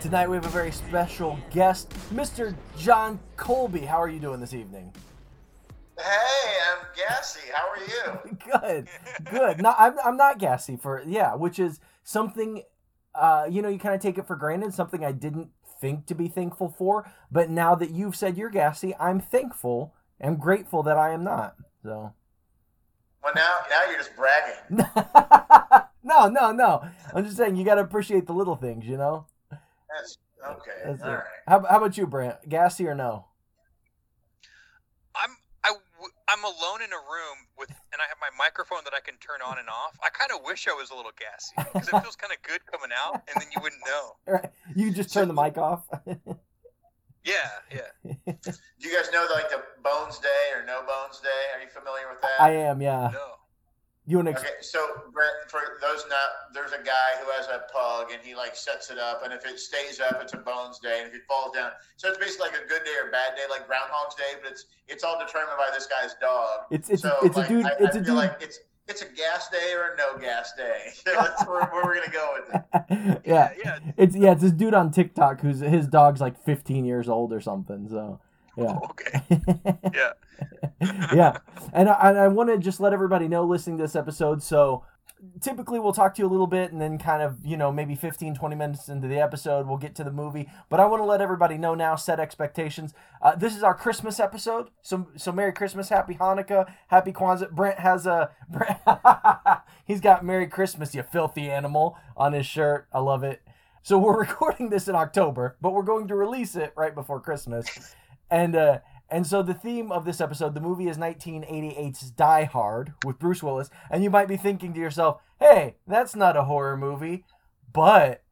Tonight we have a very special guest, Mr. John Colby. How are you doing this evening? Hey, I'm Gassy. How are you? Good, good. No, I'm, I'm not gassy for yeah, which is something, uh, you know, you kind of take it for granted. Something I didn't think to be thankful for, but now that you've said you're gassy, I'm thankful and grateful that I am not. So. Well, now now you're just bragging. no, no, no. I'm just saying you got to appreciate the little things, you know. That's okay. That's All it. right. How, how about you, Brent? Gassy or no? I'm I w- I'm alone in a room with, and I have my microphone that I can turn on and off. I kind of wish I was a little gassy because it feels kind of good coming out, and then you wouldn't know. Right. You just turn the mic off. Yeah, yeah. Do you guys know like the Bones Day or No Bones Day? Are you familiar with that? I am, yeah. No. You want to? Ex- Okay, so Brett, for those not, there's a guy who has a pug and he like sets it up, and if it stays up, it's a Bones Day, and if it falls down, so it's basically like a good day or bad day, like Groundhog's Day, but it's it's all determined by this guy's dog. It's it's so it's like, a dude. I, it's I a feel dude. like it's it's a gas day or a no gas day. That's where, where we're gonna go with it. yeah, yeah. it's yeah, it's this dude on TikTok who's his dog's like 15 years old or something. So yeah, Okay. Yeah. yeah, and I, and I want to just let everybody know listening to this episode. So typically we'll talk to you a little bit and then kind of you know maybe 15 20 minutes into the episode we'll get to the movie. But i want to let everybody know now set expectations. Uh, this is our christmas episode so so merry christmas happy hanukkah happy kwanzaa. Brent has a brent, he's got merry christmas you filthy animal on his shirt. I love it. So we're recording this in october but we're going to release it right before christmas. And uh and so the theme of this episode, the movie is 1988's Die Hard with Bruce Willis, and you might be thinking to yourself, "Hey, that's not a horror movie," but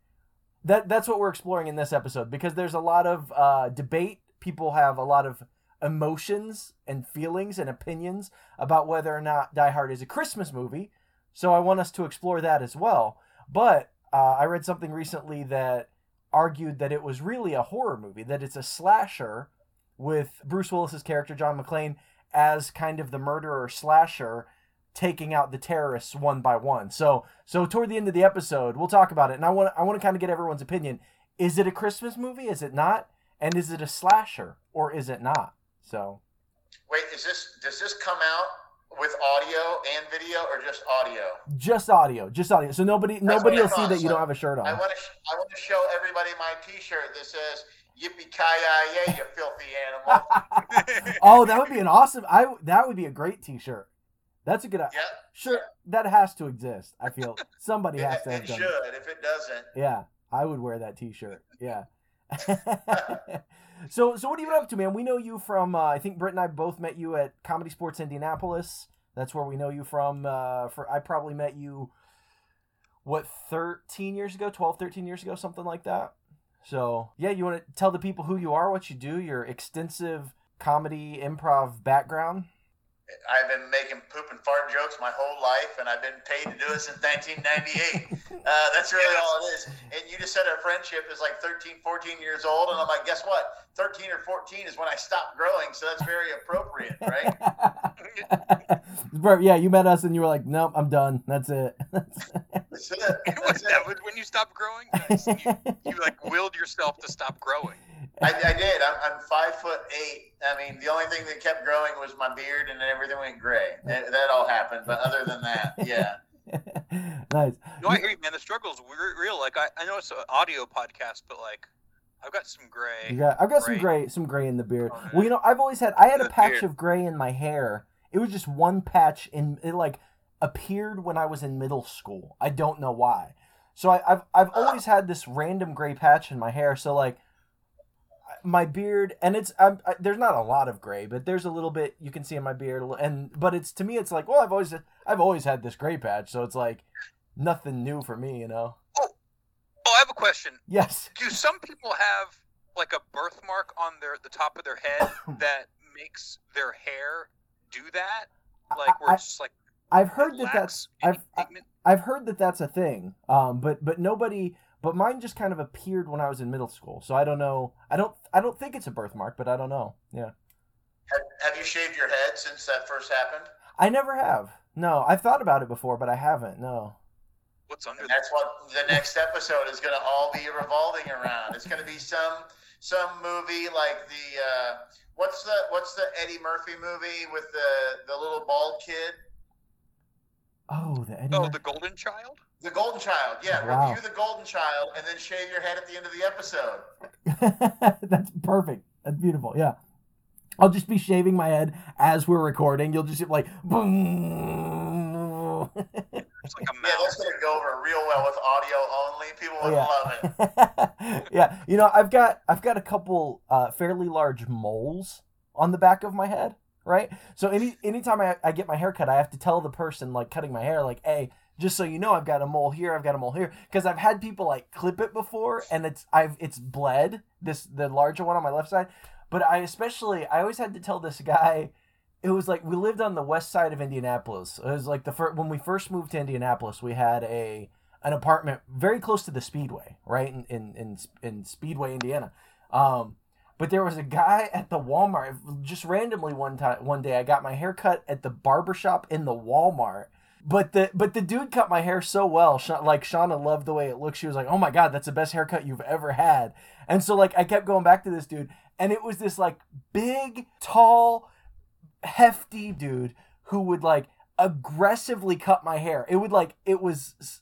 that that's what we're exploring in this episode because there's a lot of uh, debate. People have a lot of emotions and feelings and opinions about whether or not Die Hard is a Christmas movie. So I want us to explore that as well. But uh, I read something recently that argued that it was really a horror movie, that it's a slasher with Bruce Willis's character John McClane as kind of the murderer slasher taking out the terrorists one by one. So so toward the end of the episode, we'll talk about it and I want I want to kind of get everyone's opinion. Is it a Christmas movie? Is it not? And is it a slasher or is it not? So Wait, is this does this come out with audio and video or just audio? just audio, just audio. So nobody nobody will see that you don't have a shirt on. I want to I want to show everybody my T-shirt that says "Yippee ki yay, you filthy animal." oh, that would be an awesome I that would be a great t-shirt. That's a good yep. Sure, that has to exist. I feel somebody has to have it done should. it. If it doesn't, Yeah, I would wear that T-shirt. Yeah. so, so what have you up to, man? We know you from. Uh, I think Brent and I both met you at Comedy Sports Indianapolis. That's where we know you from. Uh, for I probably met you, what, 13 years ago, 12, 13 years ago, something like that. So, yeah, you want to tell the people who you are, what you do, your extensive comedy improv background? I've been making poop and fart jokes my whole life, and I've been paid to do it since 1998. Uh, that's really all it is. And you just said our friendship is like 13, 14 years old, and I'm like, guess what? 13 or 14 is when I stopped growing, so that's very appropriate, right? Bro, yeah, you met us and you were like, nope, I'm done. That's it. That's it. Was That's it. that when you stopped growing? Nice. You, you like willed yourself to stop growing. I, I did. I'm, I'm five foot eight. I mean, the only thing that kept growing was my beard, and then everything went gray. That, that all happened. But other than that, yeah. nice. No, I hear you, man. The struggle's re- real. Like I, I know it's an audio podcast, but like I've got some gray. You got, I've got some Gray. gray, some gray in the beard. Oh, Well, you know, I've always had. I had a patch beard. of gray in my hair. It was just one patch and It like appeared when I was in middle school. I don't know why. So I, I've I've ah. always had this random gray patch in my hair. So like my beard, and it's I'm, I, there's not a lot of gray, but there's a little bit you can see in my beard. And but it's to me, it's like well, I've always I've always had this gray patch, so it's like nothing new for me, you know. Oh, oh I have a question. Yes. Do some people have like a birthmark on their the top of their head that makes their hair do that? Like where I- it's just like I've heard that that's I've I've heard that that's a thing. Um, but but nobody. But mine just kind of appeared when I was in middle school, so I don't know. I don't. I don't think it's a birthmark, but I don't know. Yeah, Have, have you shaved your head since that first happened? I never have. No, I've thought about it before, but I haven't. No. What's under And that's what the next episode is going to all be revolving around. It's going to be some some movie like the uh, what's the what's the Eddie Murphy movie with the the little bald kid, Oh, the Eddie. Oh, Mur- the Golden Child. The Golden Child. Yeah, Wow. review the Golden Child and then shave your head at the end of the episode. that's perfect. That's beautiful. Yeah. I'll just be shaving my head as we're recording. You'll just be like, boom. It's like a Yeah, that's mouse. going to go over real well with audio only. People would Yeah. love it. yeah, you know, I've got I've got a couple uh, fairly large moles on the back of my head, right? So any anytime I, I get my hair cut, I have to tell the person like cutting my hair, like, hey, just so you know, I've got a mole here, I've got a mole here, because I've had people like clip it before, and it's I've it's bled this the larger one on my left side, but I especially I always had to tell this guy. It was like we lived on the west side of Indianapolis. It was like the first when we first moved to Indianapolis, we had a an apartment very close to the Speedway, right in in in, in Speedway, Indiana. Um, but there was a guy at the Walmart. Just randomly one time, one day, I got my hair cut at the barber shop in the Walmart. But the but the dude cut my hair so well. Like Shauna loved the way it looked. She was like, "Oh my god, that's the best haircut you've ever had." And so like I kept going back to this dude, and it was this like big, tall, hefty dude who would like aggressively cut my hair. It would like it was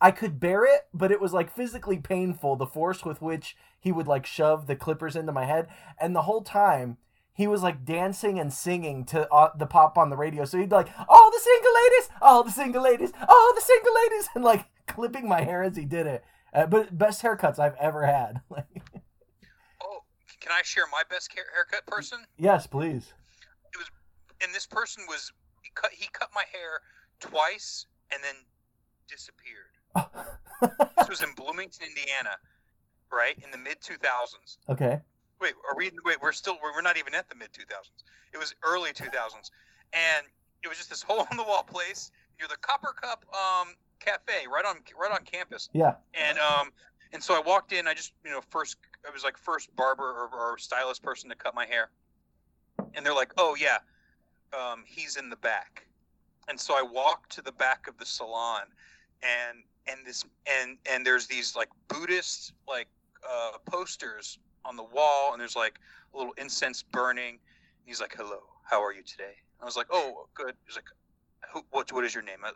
I could bear it, but it was like physically painful the force with which he would like shove the clippers into my head and the whole time he was like dancing and singing to uh, the pop on the radio. So he'd be like, "Oh, the single ladies! Oh, the single ladies! Oh, the single ladies!" and like clipping my hair as he did it. Uh, but best haircuts I've ever had. Oh, can I share my best hair- haircut person? yes, please. It was, And this person was he cut. He cut my hair twice and then disappeared. This was in Bloomington, Indiana, right in the mid 2000s. okay. Wait, are we? Wait, we're still. We're, we're not even at the mid 2000s. It was early 2000s, and it was just this hole in the wall place near the Copper Cup um, Cafe, right on right on campus. Yeah. And um, and so I walked in. I just you know first I was like first barber or, or stylist person to cut my hair, and they're like, oh yeah, um, he's in the back. And so I walked to the back of the salon, and and this and and there's these like Buddhist like uh, posters on the wall, and there's like a little incense burning. He's like, "Hello, how are you today?" I was like, "Oh, good." He's like, Who, "What what is your name?" I,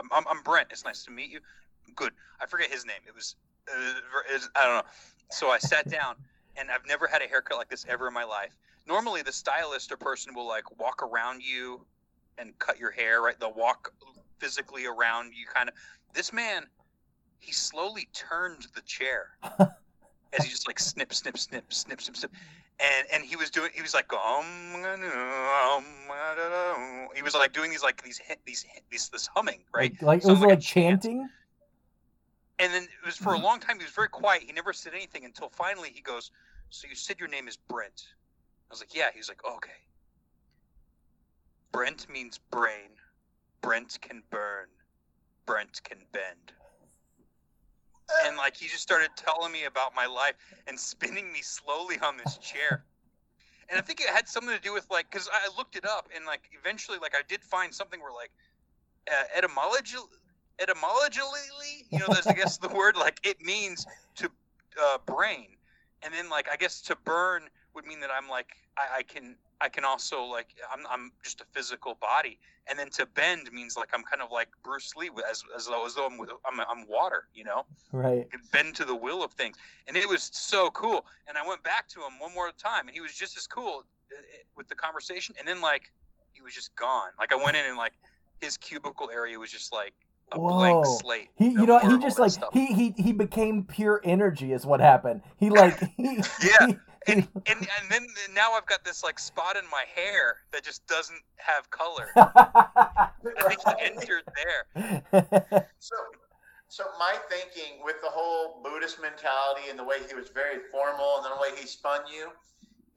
um, I'm Brent. It's nice to meet you. Good. I forget his name. It was it- I don't know. So I sat down, and I've never had a haircut like this ever in my life. Normally, the stylist or person will like walk around you and cut your hair. Right? They'll walk physically around you, kind of. This man, he slowly turned the chair as he just like snip, snip, snip, snip, snip, snip, and and he was doing. He was like, um, he was like doing these like these these these this humming, right? Like, like it was like, chant. chanting. And then it was for a long time. He was very quiet. He never said anything until finally he goes, "So you said your name is Brent?" I was like, "Yeah." He was like, "Okay." Brent means brain. Brent can burn. Brent can bend. And like he just started telling me about my life and spinning me slowly on this chair. And I think it had something to do with like, because I looked it up and like eventually, like I did find something where like uh, etymology, etymologically, you know, that's I guess the word like it means to uh, brain, and then like I guess to burn would mean that I'm like I, I can I can also like I'm I'm just a physical body, and then to bend means like I'm kind of like Bruce Lee as as though as though I'm I'm, I'm water, you know, Right. Bend to the will of things, and it was so cool. And I went back to him one more time, and he was just as cool uh, with the conversation, and then like he was just gone. Like I went in and like his cubicle area was just like a blank slate. He, you know, he just like stuff. he he he became pure energy is what happened. He like he, Yeah. he- and, and and then now I've got this like spot in my hair that just doesn't have color. I think he entered there. So, so my thinking with the whole Buddhist mentality and the way he was very formal and the way he spun you,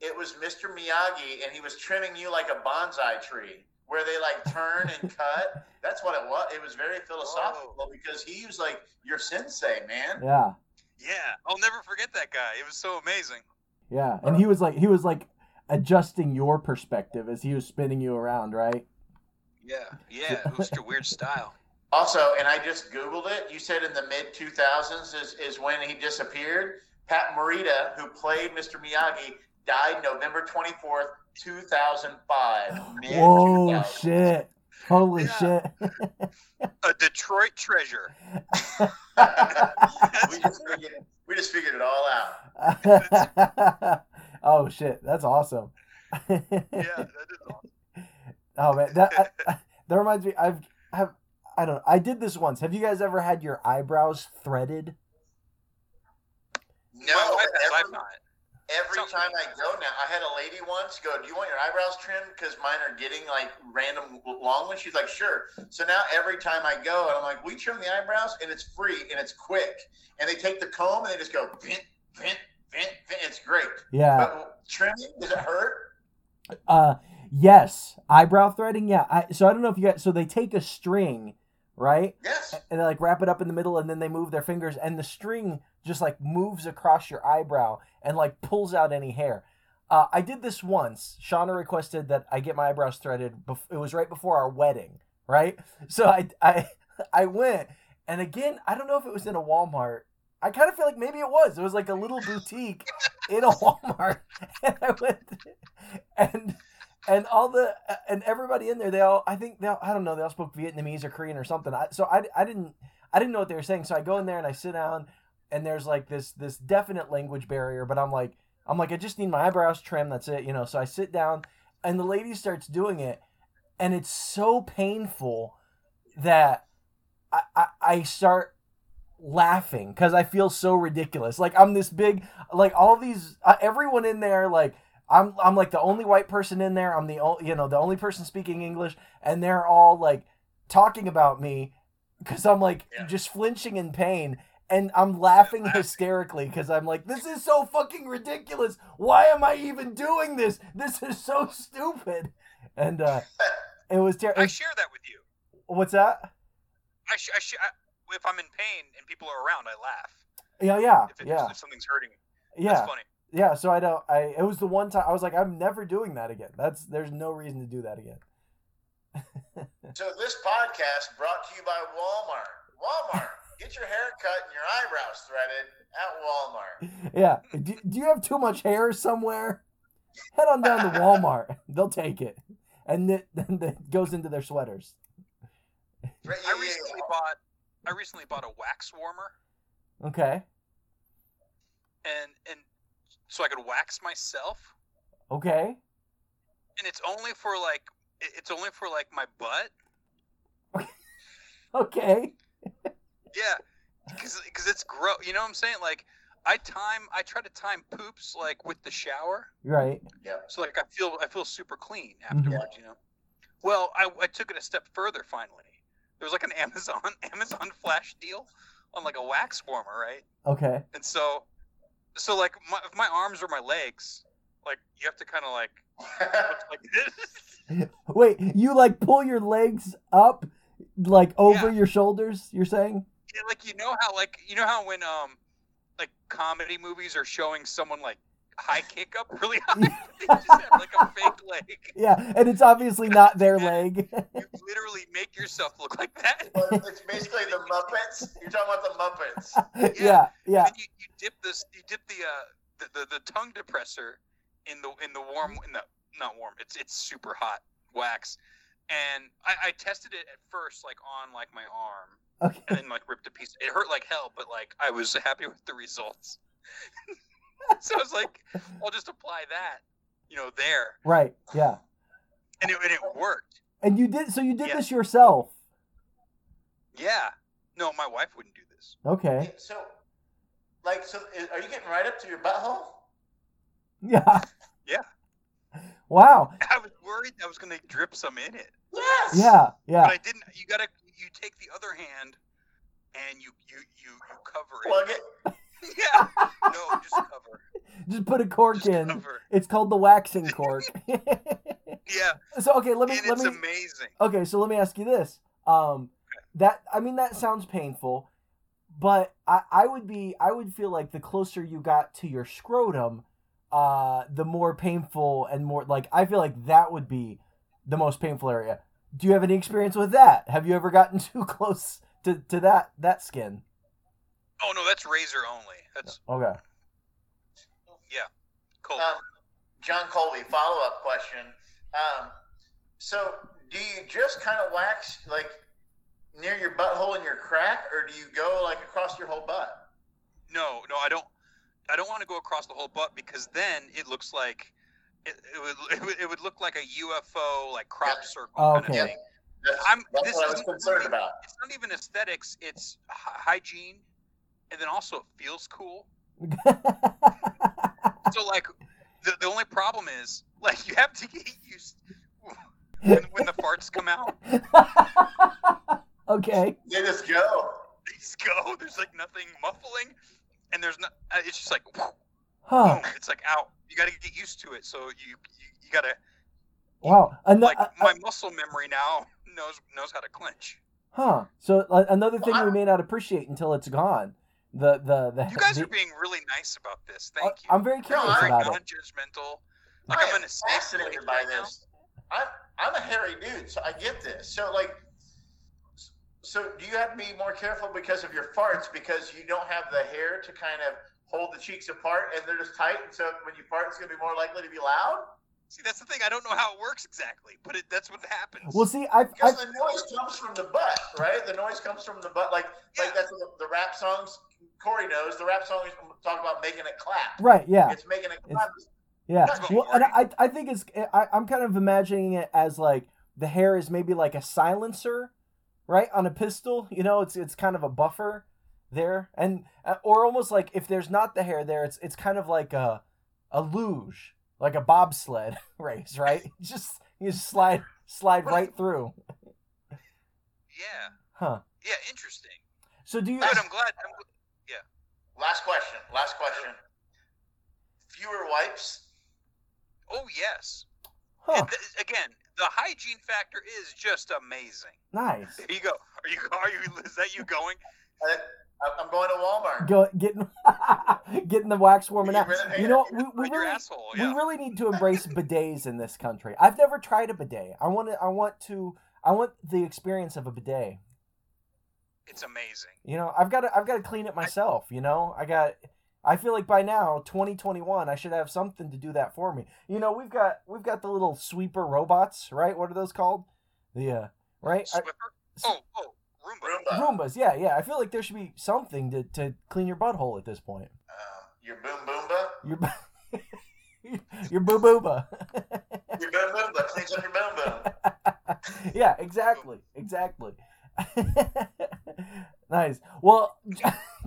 it was Mr. Miyagi and he was trimming you like a bonsai tree where they like turn and cut. That's what it was. It was very philosophical because he was like your sensei, man. yeah, Yeah, I'll never forget that guy. It was so amazing. Yeah, and he was like he was like adjusting your perspective as he was spinning you around, right? Yeah, yeah, it was a weird style. Also, and I just Googled it. You said in the mid 2000s is, is when he disappeared. Pat Morita, who played Mr. Miyagi, died November 24th, 2005. Whoa, 2000s. shit! Holy Yeah. shit! A Detroit treasure. we just figured we just figured it all out. oh shit, that's awesome. Yeah, that is awesome. Oh man, that I, I- that reminds me. I've have I don't know. I did this once. Have you guys ever had your eyebrows threaded? No, No, I've, I've not. Every Sounds time I go now, I had a lady once go, "Do you want your eyebrows trimmed? Because mine are getting like random long ones." She's like, "Sure." So now every time I go, and I'm like, "We trim the eyebrows, and it's free and it's quick." And they take the comb and they just go, "Vent, vent, vent, vent." It's great. Yeah. But trimming does it hurt? Uh, yes. Eyebrow threading. Yeah. I, so I don't know if you guys. So they take a string, right, Yes. and they like wrap it up in the middle, and then they move their fingers, and the string just like moves across your eyebrow and like pulls out any hair. Uh, I did this once. Shauna requested that I get my eyebrows threaded. Bef- it was right before our wedding, right? So I I I went, and again, I don't know if it was in a Walmart. I kind of feel like maybe it was. It was like a little boutique in a Walmart, and I went, and and all the and everybody in there, they all I think they all, I don't know they all spoke Vietnamese or Korean or something. I, so I, I didn't I didn't know what they were saying. So I go in there and I sit down, and there's like this this definite language barrier. But I'm like I'm like I just need my eyebrows trimmed. That's it, you know. So I sit down, and the lady starts doing it, and it's so painful that I I, I start laughing because I feel so ridiculous. Like I'm this big, like all these, uh, everyone in there, like I'm, I'm like the only white person in there. I'm the, o- you know, the only person speaking English, and they're all like talking about me because I'm like Yeah. just flinching in pain. And I'm laughing hysterically because I'm like, this is so fucking ridiculous. Why am I even doing this? This is so stupid. And uh, it was terrible. I share that with you. What's that? I, sh- I, sh- I if I'm in pain and people are around, I laugh. Yeah, yeah, If, it, yeah, if something's hurting yeah. that's funny. Yeah, so I don't. I it was the one time I was like, I'm never doing that again. That's there's no reason to do that again. So this podcast brought to you by Walmart. Walmart, get your hair cut and your eyebrows threaded at Walmart. Yeah. Do, do you have too much hair somewhere? Head on down to Walmart. They'll take it, and it, then it goes into their sweaters. I recently bought I recently bought a wax warmer Okay. and and so I could wax myself Okay. and it's only for like it's only for like my butt. Okay. Yeah. Cuz cuz it's gross. You know what I'm saying? Like I time I try to time poops like with the shower. Right. yeah. So like I feel I feel super clean Mhm. afterwards, you know. Well, I, I took it a step further finally. There was like an Amazon Amazon flash deal on like a wax warmer, right? Okay. And so so like my, if my arms or my legs, like you have to kind of like like this. Wait, you like pull your legs up like over Yeah. your shoulders, you're saying? Yeah, like you know how like you know how when um like comedy movies are showing someone like high kick up really high, they just have like a fake leg. Yeah, and it's obviously not their leg. You literally make yourself look like that. Well, it's basically the Muppets. You're talking about the Muppets. yeah, yeah. And you, you dip this you dip the uh the, the, the tongue depressor in the in the warm in the not warm it's it's super hot wax and I, I tested it at first like on like my arm Okay. and then like ripped a piece it hurt like hell but like I was happy with the results so I was like I'll just apply that you know there Right. Yeah. and it, and it worked And you did so you did Yeah. this yourself. yeah no my wife wouldn't do this Okay. So, like, so are you getting right up to your butthole? Yeah. Yeah. Wow. I was worried I was gonna drip some in it Yes. Yeah. Yeah. But Yeah. I didn't. You gotta. You take the other hand, and you you you you cover it. Plug it. Yeah. No, just cover. Just put a cork Just in. cover. It's called the waxing cork. Yeah, so okay, let me and let it's me amazing. Okay, so let me ask you this. Um that I mean that sounds painful, but I, I would be I would feel like the closer you got to your scrotum, uh the more painful and more like I feel like that would be the most painful area. Do you have any experience with that? Have you ever gotten too close to, to that that skin? Oh no, that's razor only. That's Okay. cold. Um, John Colby, follow up question. Um, so, do you just kind of wax like near your butthole and your crack, or do you go like across your whole butt? no, no, I don't. I don't want to go across the whole butt because then it looks like it, it would it would it would look like a UFO like crop Yeah. circle Oh, kind okay. of thing. That's, I'm- that's this what I was isn't concerned really- about. It's not even aesthetics. It's hy- hygiene, and then also it feels cool. So like, the, the only problem is like you have to get used when, when the farts come out. okay. They just go. They just go. There's like nothing muffling, and there's not. uh, It's just like Huh. boom. It's like out. You got to get used to it. So you you, you got to Wow. and like my muscle memory now knows knows how to clinch. Huh. So uh, another thing Well, we may not appreciate until it's gone. The the the. You guys the- are being really nice about this. uh, Thank you. I'm very curious I- very about it. non-judgmental. Like I I'm am in a safe fascinated by right this. I'm I'm a hairy dude, so I get this. So like, so do you have to be more careful because of your farts because you don't have the hair to kind of hold the cheeks apart and they're just tight, and so when you fart, it's gonna be more likely to be loud. See, that's the thing. I don't know how it works exactly, but it, that's what happens. Well, see, I, I Because the noise comes from the butt, right? The noise comes from the butt. Like Yeah. like that's the, the rap songs. Corey knows the rap songs talk about making it clap. right, yeah, It's making it clap. yeah. Well, and. I I think it's I, I'm kind of imagining it as like the hair is maybe like a silencer, right, on a pistol. You know, it's it's kind of a buffer there, and uh, or almost like if there's not the hair there, it's it's kind of like a a luge, like a bobsled race, right? just you just slide slide right through, yeah, huh? yeah, interesting. So do you? Good. I'm glad. I'm, gl- Last question. Last question. Fewer wipes. oh yes. Huh, th- again, the hygiene factor is just amazing. nice. There you go. Are you? Are you? Is that you going? I, I'm going to Walmart. Go getting getting the wax warming out. You know, we, we really asshole. we really need to embrace bidets in this country. I've never tried a bidet. I want to. I want to. I want the experience of a bidet. It's amazing. You know, I've got to. I've got to clean it myself. You know, I got. I feel like by now, 2021, I should have something to do that for me. You know, we've got we've got the little sweeper robots, right? What are those called? The uh, right I- Oh, oh, Roomba. Roomba. Roombas. Yeah, yeah. I feel like there should be something to to clean your butthole at this point. Uh, your boom boomba. Your your boo booba. Your boom boomba cleans up your boom boom. yeah, exactly, exactly. nice. Well,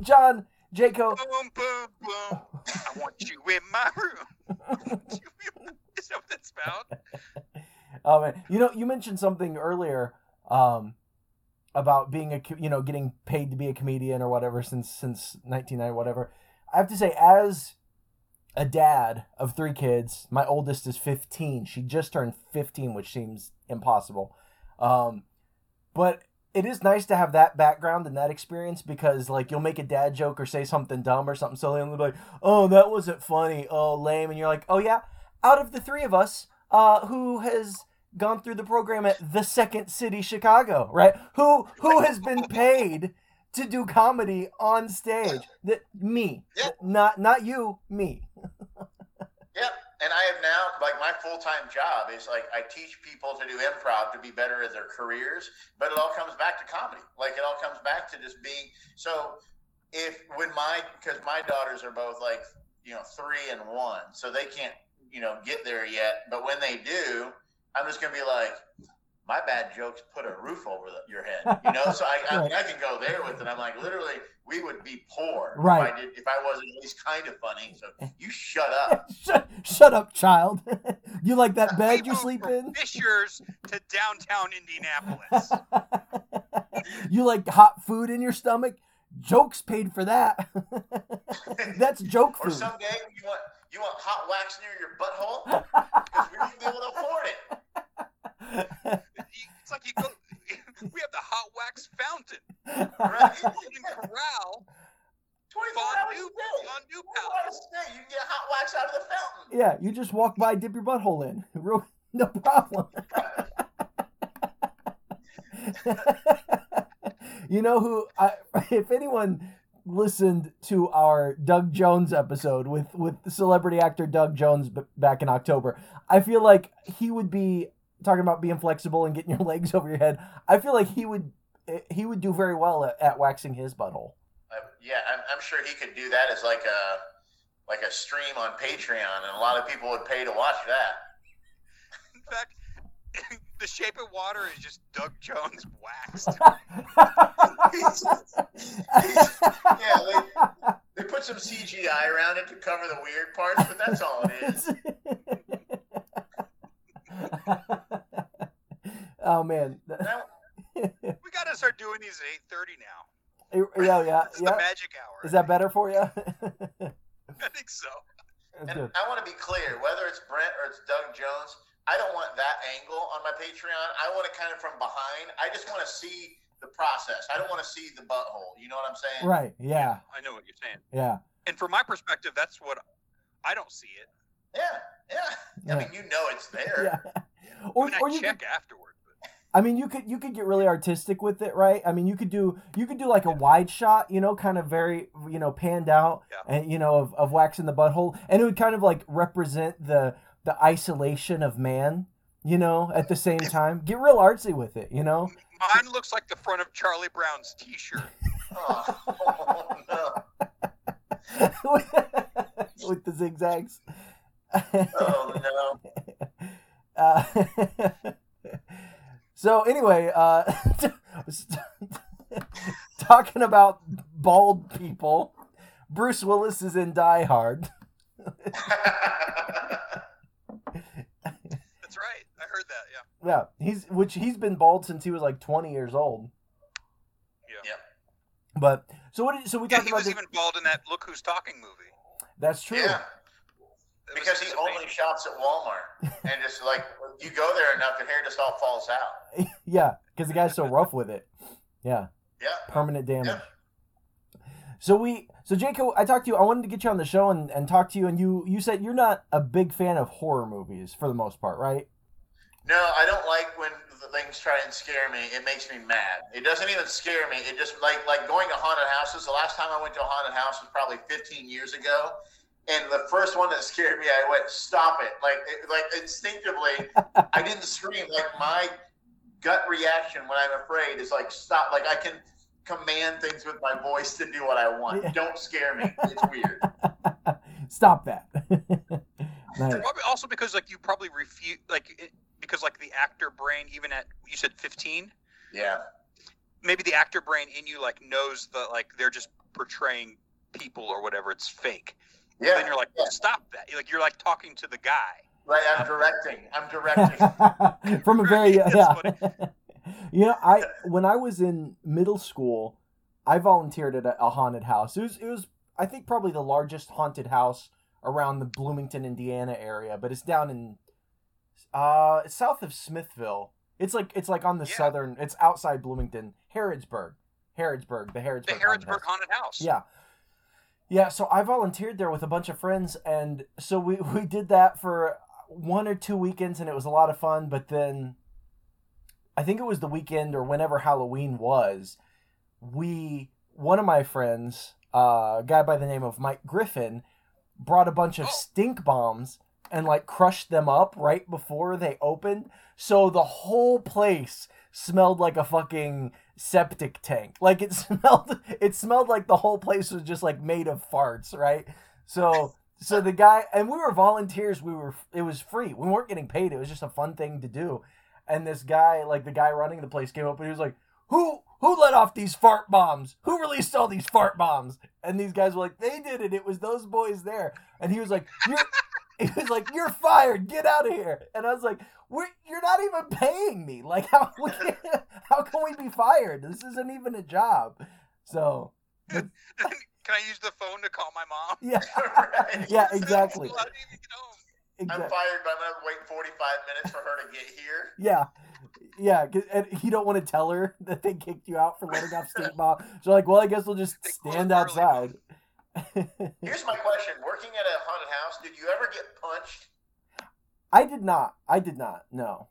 John, Jaco, Boom, boom, boom. I want you in my room. Is that what that's about? oh man, you know, you mentioned something earlier um, about being a, you know, getting paid to be a comedian or whatever since since 1990, whatever. I have to say, as a dad of three kids. My oldest is 15. She just turned 15, which seems impossible. Um, but it is nice to have that background and that experience because like you'll make a dad joke or say something dumb or something silly and they'll be like, "Oh, that wasn't funny. Oh, lame." And you're like, "Oh yeah, out of the three of us, uh, who has gone through the program at the Second City Chicago, right? Who who has been paid to do comedy on stage? That me, Yeah. not not you, me. Yep. And I have now, like, my full time job is like I teach people to do improv to be better at their careers, but it all comes back to comedy. Like, it all comes back to just being so. If when my because my daughters are both like you know three and one, so they can't you know get there yet. But when they do, I'm just gonna be like, my bad jokes put a roof over the, your head, you know. So I, I, mean, I can go there with it. I'm like, literally, we would be poor Right. if I did if I wasn't at least kind of funny. So eh. you shut up. shut, shut up, child. you like that bed you sleep from in? Fishers to downtown Indianapolis. you like hot food in your stomach? Jokes paid for that. That's joke food. Or someday you want you want hot wax near your butthole because we won't be able to afford it. It's like you go. We have the hot wax fountain. Right? Golden Corral. 24 hours a Fondue, day. fondue 24 hours palace. a. You can get hot wax out of the fountain. yeah, you just walk by, dip your butthole in. Real, no problem. you know who? I, if anyone listened to our Doug Jones episode with with celebrity actor Doug Jones b- back in October, I feel like he would be talking about being flexible and getting your legs over your head. I feel like he would he would do very well at, at waxing his butthole. Uh, yeah, I'm, I'm sure he could do that as like a like a stream on Patreon, and a lot of people would pay to watch that. In fact, the shape of water is just Doug Jones waxed. Yeah, they, they put some CGI around it to cover the weird parts, but that's all it oh man. Now, We got to start doing these at eight thirty now. Yeah, yeah, It's the magic hour. Is that better for you? I think so. That's and good. I want to be clear, whether it's Brent or it's Doug Jones, I don't want that angle on my Patreon. I want it kind of from behind. I just want to see the process. I don't want to see the butthole. You know what I'm saying? Right. Yeah. I know what you're saying. Yeah. And from my perspective, that's what I don't see it. Yeah, yeah. Yeah. I mean, you know it's there. Yeah. I Or, I or you check could, afterward. I mean, you could you could get really artistic with it, right? I mean, you could do you could do like a wide shot, you know, kind of very you know panned out, Yeah. and you know of, of waxing the butthole, and it would kind of like represent the the isolation of man, you know, at the same time. Get real artsy with it, you know. mine looks like the front of Charlie Brown's T-shirt. Oh, no. with the zigzags. Oh, no. Uh, so anyway, uh, talking about bald people, Bruce Willis is in Die Hard. That's right. I heard that. Yeah. Yeah, he's which he's been bald since he was like twenty years old. Yeah. But so what? Did, so we Yeah, talked he about was this. even bald in that "Look Who's Talking" movie. That's true. yeah, That was because he his only amazing- shops at Walmart. And just like, you go there enough, your hair just all falls out. Yeah, because the guy's so rough with it. Yeah, Yeah. permanent damage. Yeah. So we, so Jacob, I talked to you. I wanted to get you on the show and, and talk to you, and you you said you're not a big fan of horror movies for the most part, right? No, I don't like when the things try and scare me. It makes me mad. It doesn't even scare me. It just like like going to haunted houses. The last time I went to a haunted house was probably 15 years ago, and the first one that scared me, I went, "Stop it!" Like it, like instinctively, I didn't scream. Like my gut reaction when I'm afraid is like, "Stop!" Like I can command things with my voice to do what I want. Yeah. Don't scare me. It's weird. Stop that. nice. Probably also because like you probably refute like it, because like the actor brain even at you said 15 Yeah. maybe the actor brain in you like knows that like they're just portraying people or whatever it's fake Yeah. then you're like yeah. stop that like you're like talking to the guy Right. I'm directing. I'm directing. From a very That's yeah. you know, I when I was in middle school, I volunteered at a, a haunted house. It was it was I think probably the largest haunted house around the Bloomington, Indiana area, but it's down in uh south of Smithville. It's like it's like on the Yeah. southern. It's outside Bloomington, Harrodsburg, Harrodsburg, the Harrodsburg. The Haunted Harrodsburg House. Haunted House. Yeah. Yeah, so I volunteered there with a bunch of friends and so we we did that for one or two weekends and it was a lot of fun, but then I think it was the weekend or whenever Halloween was, we one of my friends, uh, a guy by the name of Mike Griffin, brought a bunch of Oh. stink bombs and like crushed them up right before they opened. So the whole place smelled like a fucking septic tank. Like it smelled it smelled like the whole place was just like made of farts, right? So so the guy and we were volunteers, we were it was free. We weren't getting paid. It was just a fun thing to do. And this guy, like the guy running the place came up and he was like, "Who who let off these fart bombs? Who released all these fart bombs?" And these guys were like, "They did it. It was those boys there." And he was like, "You're he was like, "You're fired. Get out of here." And I was like, We're, "You're not even paying me. Like, how we can, how can we be fired? This isn't even a job." So Can I use the phone to call my mom? yeah, Right. yeah, exactly, Well, I didn't even get home. I'm fired, but I'm gonna wait 45 minutes for her to get here. Yeah, yeah. 'cause- And you don't want to tell her that they kicked you out for letting off stink bomb. So like, well, I guess we'll just They stand outside. Here's my question: Working at a haunted house, did you ever get punched? I did not. I did not. No.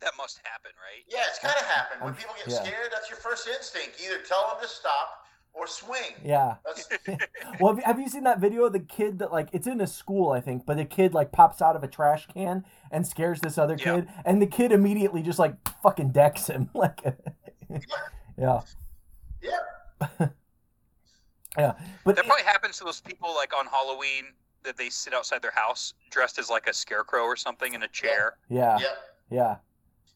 That must happen, right? Yeah, it's kind of happened. When I'm- people get yeah. scared, that's your first instinct: either tell them to stop or swing. Yeah. Well, have you, have you seen that video of the kid that like it's in a school, I think, but the kid like pops out of a trash can and scares this other Yeah. kid, and the kid immediately just like fucking decks him, like, yeah, yeah. yeah. But That probably happens to those people like on Halloween that they sit outside their house dressed as like a scarecrow or something in a chair. yeah, Yep. yeah,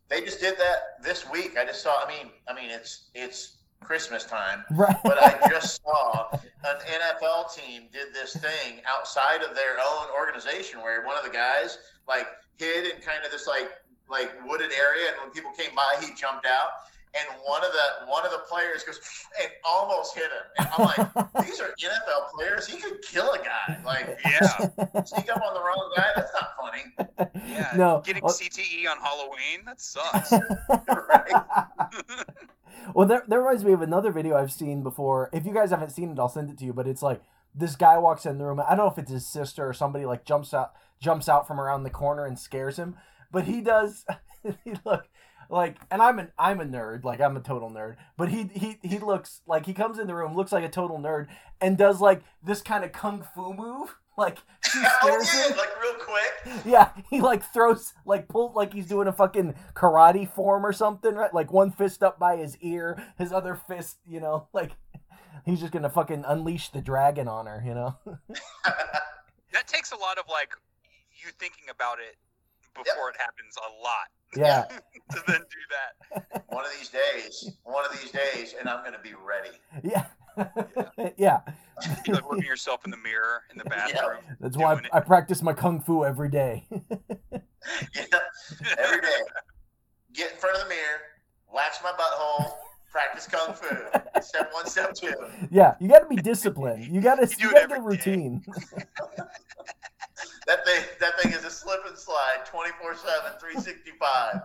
They just did that this week. I just saw. I mean, I mean, it's it's Christmas time, right. but I just saw an NFL team did this thing outside of their own organization where one of the guys like hid in kind of this like like wooded area, and when people came by, he jumped out. And one of the one of the players goes and almost hit him. And I'm like, these are NFL players. He could kill a guy. Like Yeah, sneak up on the wrong guy. That's not funny. yeah. No. Getting CTE on Halloween that sucks. Well, that, that reminds me of another video I've seen before. If you guys haven't seen it, I'll send it to you. But it's like this guy walks in the room. I don't know if it's his sister or somebody like jumps out jumps out from around the corner and scares him. But he does. look like, and I'm an I'm a nerd. Like I'm a total nerd. But he he he looks like he comes in the room, looks like a total nerd, and does like this kind of kung fu move. Like she Oh, yeah, him. like real quick. Yeah, he like throws like pulls like he's doing a fucking karate form or something, right? Like one fist up by his ear, his other fist, you know, like he's just gonna fucking unleash the dragon on her, you know? that takes a lot of like you thinking about it before it happens a lot Yeah, to then do that. One of these days, one of these days, and I'm gonna be ready. yeah, yeah. You like looking yourself in the mirror in the bathroom. That's why I, I practice my kung fu every day. Yeah, every day. Get in front of the mirror, wax my butthole, practice kung fu. Step one, step two. yeah, you got to be disciplined. You got to You do you it got to get a every day. routine. 365.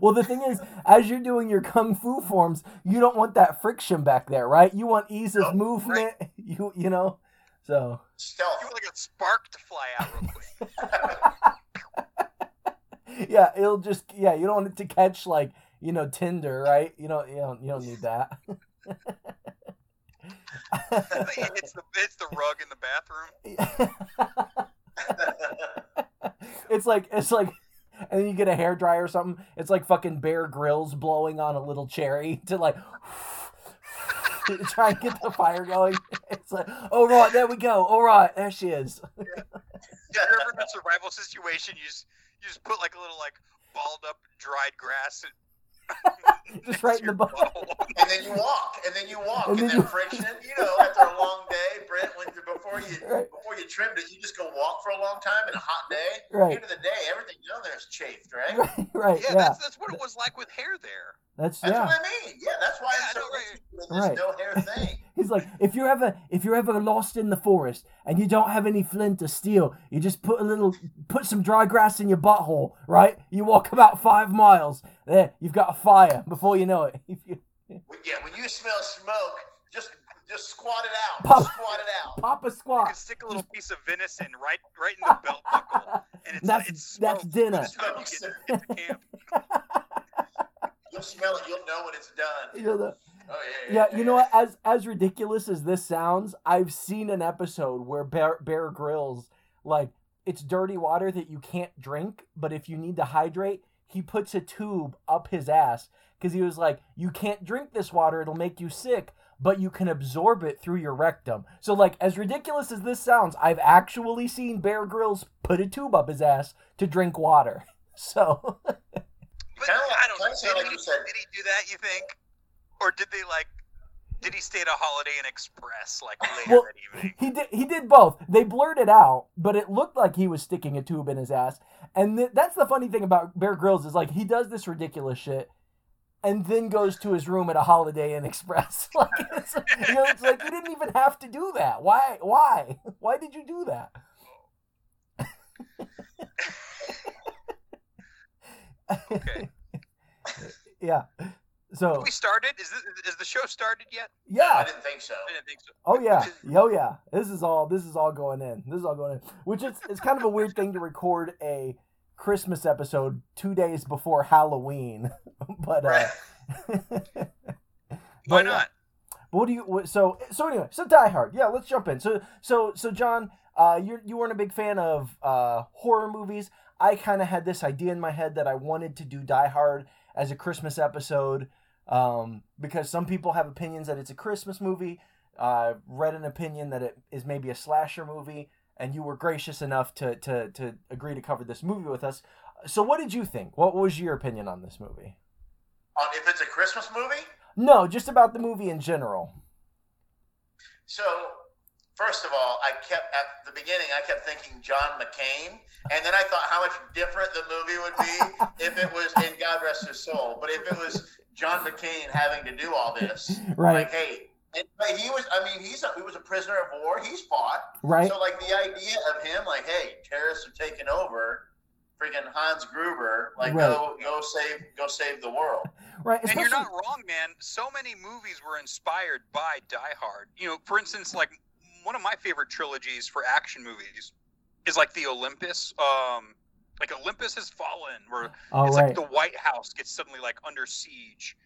Well, the thing is, as you're doing your kung fu forms, you don't want that friction back there, right? You want ease of Nope, movement. You you know, so. Stealth. You want like a spark to fly out real quick. yeah, it'll just yeah. You don't want it to catch like you know Tinder, right? You don't you don't you don't need that. it's the it's the rug in the bathroom. it's like it's like, and then you get a hair dryer or something. It's like fucking Bear Grylls blowing on a little cherry to like. try and get the fire going. It's like, all right, there we go. All right, there she is. You're ever in a survival situation, you just you just put like a little like balled up dried grass and Just right in the butt. and then you walk, and then you walk, And and, then then you- friction. You know, after a long day, Brent, when you before you Right. before you trimmed it, you just go walk for a long time in a hot day. At the Right, end of the day, everything down there is chafed, right? right, right. yeah, Yeah, that's that's what it was like with hair there. that's That's yeah. what I mean. Yeah, that's why Yeah, I I'm so know, right. interested this Right. no hair thing. He's like, if you're ever if you're ever lost in the forest and you don't have any flint or steel, you just put a little put some dry grass in your butthole, right? You walk about five miles, there you've got a fire before you know it. When- Yeah, when you smell smoke, just just squat it out. Pop- Squat it out. Pop a You squat. can stick a little piece of venison right right in the belt buckle, and it's That's- it's that's dinner. The time you get camp. you'll smell it. You'll know when it's done. You know, the- Oh yeah. yeah, you know what? As as ridiculous as this sounds, I've seen an episode where Bear, Bear Grylls like it's dirty water that you can't drink, but if you need to hydrate, he puts a tube up his ass because he was like, you can't drink this water; it'll make you sick, but you can absorb it through your rectum. So, like, as ridiculous as this sounds, I've actually seen Bear Grylls put a tube up his ass to drink water. So, But I don't know. Did, like he, did he do that? You think, or did they like? Did he stay at a Holiday Inn Express like later Well, that evening? he did he did both. They blurred it out, but it looked like he was sticking a tube in his ass. And th- that's the funny thing about Bear Grylls is like he does this ridiculous shit and then goes to his room at a Holiday Inn Express. like it's, you know, it's like you didn't even have to do that. Why? Why? Why did you do that? Okay. yeah. So we started. Is this is the show started yet? Yeah. I yeah. didn't think so. I didn't think so. Oh yeah. Oh yeah. This is all this is all going in. This is all going in. Which is it's kind of a weird thing to record a Christmas episode two days before Halloween. but uh Right. Why but, uh, not? what do you what, so so anyway, so Die Hard. Yeah, let's jump in. So so so John, uh you you weren't a big fan of uh horror movies. I kind of had this idea in my head that I wanted to do Die Hard as a Christmas episode um, because some people have opinions that it's a Christmas movie. Uh, read an opinion that it is maybe a slasher movie, and you were gracious enough to, to, to agree to cover this movie with us. So, what did you think? What was your opinion on this movie? On if it's a Christmas movie. No, just about the movie in general. So, first of all, I kept at the beginning. I kept thinking John McCain, and then I thought how much different the movie would be if it was in God rest his soul. But if it was John McCain having to do all this, Right, like, hey, and, but he was. I mean, he's a, he was a prisoner of war. He's fought. right, So, like the idea of him, like, hey, terrorists are taking over. Freaking Hans Gruber, like, Right. go go save go save the world. right. And you're not wrong, man. So many movies were inspired by Die Hard. You know, for instance, like one of my favorite trilogies for action movies is like the Olympus. Um, like Olympus has fallen, where Oh, it's right. like the White House gets suddenly like under siege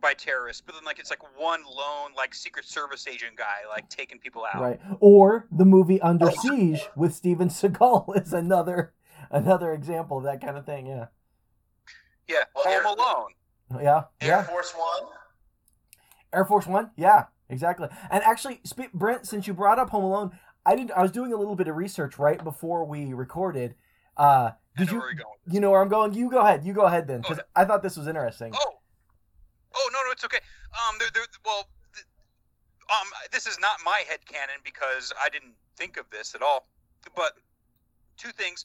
by terrorists, but then like it's like one lone like Secret Service agent guy like taking people out. Right. Or the movie Under oh. Siege with Steven Seagal is another another example of that kind of thing. Yeah. Yeah, Well, Home Air- Alone. Yeah. Air Yeah. Force One. Air Force One. Yeah. Exactly. And actually, Brent, since you brought up Home Alone, I did. I was doing a little bit of research right before we recorded. Uh, did you? where you're going. You know where I'm going. You go ahead. You go ahead then, because I thought this was interesting. Oh, oh no, no, it's okay. Um, there, there, well, th- um, this is not my head canon because I didn't think of this at all. But two things: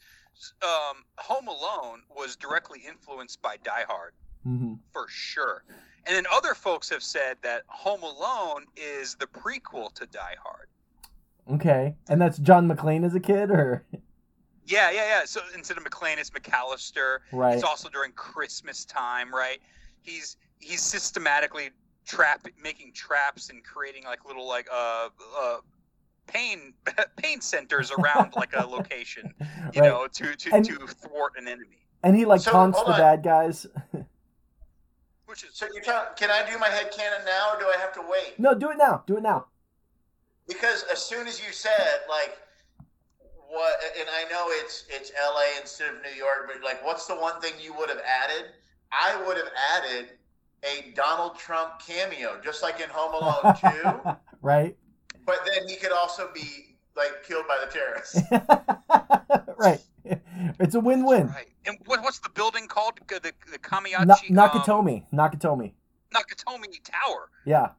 um, Home Alone was directly influenced by Die Hard hmm for sure, and then other folks have said that Home Alone is the prequel to Die Hard. Okay. And that's John McClane as a kid, or Yeah, yeah, yeah. So instead of McClane, it's McAllister. right? It's also during Christmas time, right? He's he's systematically trap making traps and creating like little like uh uh pain pain centers around like a location, you Right. know, to to, And- to thwart an enemy. And he like So, taunts the on. bad guys. Which is So you tell, can I do my head canon now, or do I have to wait? no, do it now. Do it now. Because as soon as you said like what, and I know it's it's L.A. instead of New York, but like, what's the one thing you would have added? I would have added a Donald Trump cameo, just like in Home Alone 2. right. but then he could also be like killed by the terrorists. right. It's a win-win. right. And what, what's the building called? The the, the Na- Kamiyachi um, Nakatomi. Nakatomi. Nakatomi Tower. Yeah.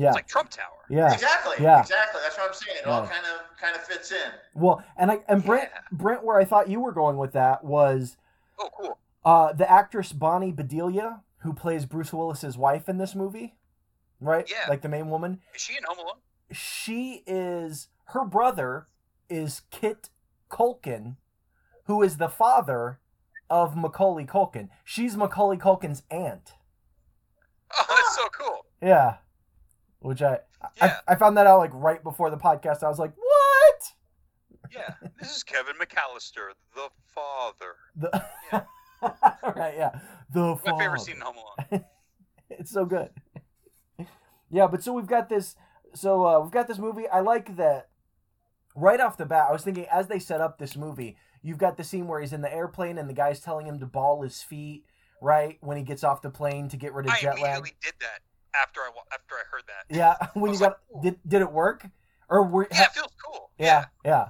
Yeah. It's like Trump Tower. Yeah. Exactly. Yeah. Exactly. That's what I'm saying. It all kind of kind of fits in. Well, and I and Brent Yeah. Brent, where I thought you were going with that was Oh, cool. uh, the actress Bonnie Bedelia, who plays Bruce Willis's wife in this movie. right? Yeah. Like the main woman. Is she in Home Alone? She is her brother is Kit Culkin, who is the father of Macaulay Culkin. She's Macaulay Culkin's aunt. Oh, that's so cool. Yeah. Which I, Yeah. I I found that out like right before the podcast. I was like, what? Yeah. This is Kevin McAllister, the father. The Yeah. right, yeah. The My favorite scene in Home Alone. it's so good. yeah, but so we've got this. So uh, we've got this movie. I like that. Right off the bat, I was thinking as they set up this movie, you've got the scene where he's in the airplane and the guy's telling him to ball his feet. Right when he gets off the plane to get rid of I jet lag. immediately did that after I after I heard that. Yeah, when you got like, did did it work? Or were Yeah, it feels cool. yeah, yeah.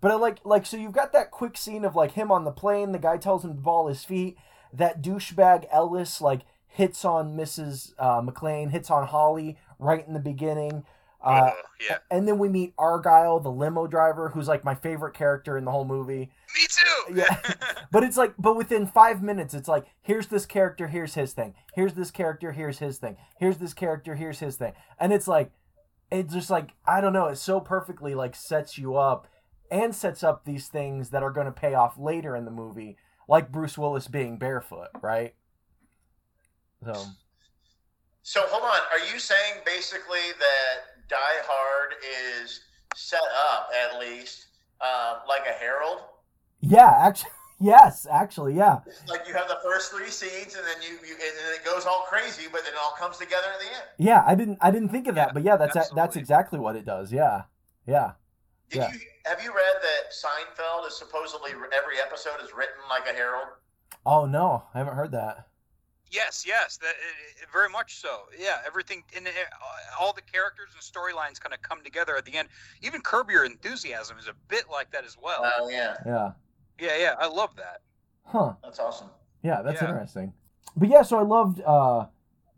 But I like like so you've got that quick scene of like him on the plane. The guy tells him to ball his feet. That douchebag Ellis like hits on Mrs. Uh, McClane, hits on Holly right in the beginning. Uh, Ugh, yeah. and then we meet Argyle, the limo driver, who's like my favorite character in the whole movie. Me too. Yeah. But it's like, but within five minutes, it's like, here's this character, here's his thing. Here's this character, here's his thing. Here's this character, here's his thing. And it's like, it's just like, I don't know, it so perfectly like sets you up and sets up these things that are going to pay off later in the movie, like Bruce Willis being barefoot, right? So, So hold on. Are you saying basically that Die Hard is set up at least um, like a Harold? yeah, actually, yes, actually, yeah. Like you have the first three scenes, and then you, you and then it goes all crazy, but then it all comes together in the end. Yeah, I didn't, I didn't think of that, Yeah, but yeah, that's that's exactly what it does. Yeah, yeah. Did Yeah. you have you read that Seinfeld is supposedly every episode is written like a Harold? Oh no, I haven't heard that. Yes, yes, that uh, very much so. Yeah, everything in uh, all the characters and storylines kind of come together at the end. Even Curb Your Enthusiasm is a bit like that as well. Oh yeah, Yeah. yeah, yeah, I love that. Huh. that's awesome. Yeah, that's Yeah. interesting. But yeah, so I loved uh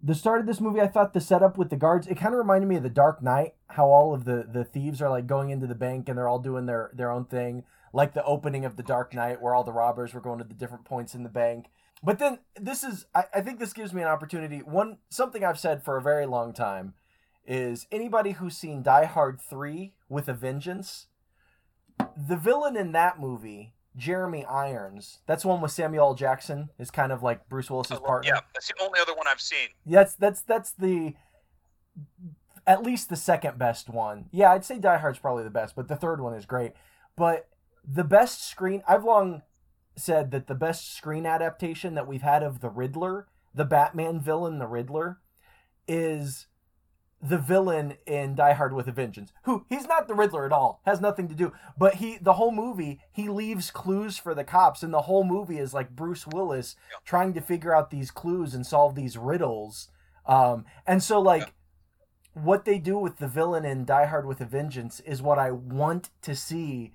the start of this movie. I thought the setup with the guards, it kind of reminded me of the Dark Knight, how all of the the thieves are like going into the bank and they're all doing their their own thing, like the opening of the Dark Knight where all the robbers were going to the different points in the bank. But then this is I, I think this gives me an opportunity. One something I've said for a very long time is anybody who's seen Die Hard 3 with a vengeance, the villain in that movie, Jeremy Irons, that's the one with Samuel L. Jackson, is kind of like Bruce Willis's oh, love- partner. Yeah, that's the only other one I've seen. That's that's that's the at least the second best one. Yeah, I'd say Die Hard's probably the best, but the third one is great. But the best screen I've long said that the best screen adaptation that we've had of the Riddler, the Batman villain, the Riddler, is the villain in Die Hard with a Vengeance. Who he's not the Riddler at all. Has nothing to do. But he the whole movie, he leaves clues for the cops and the whole movie is like Bruce Willis Yeah. trying to figure out these clues and solve these riddles. Um and so like Yeah. what they do with the villain in Die Hard with a Vengeance is what I want to see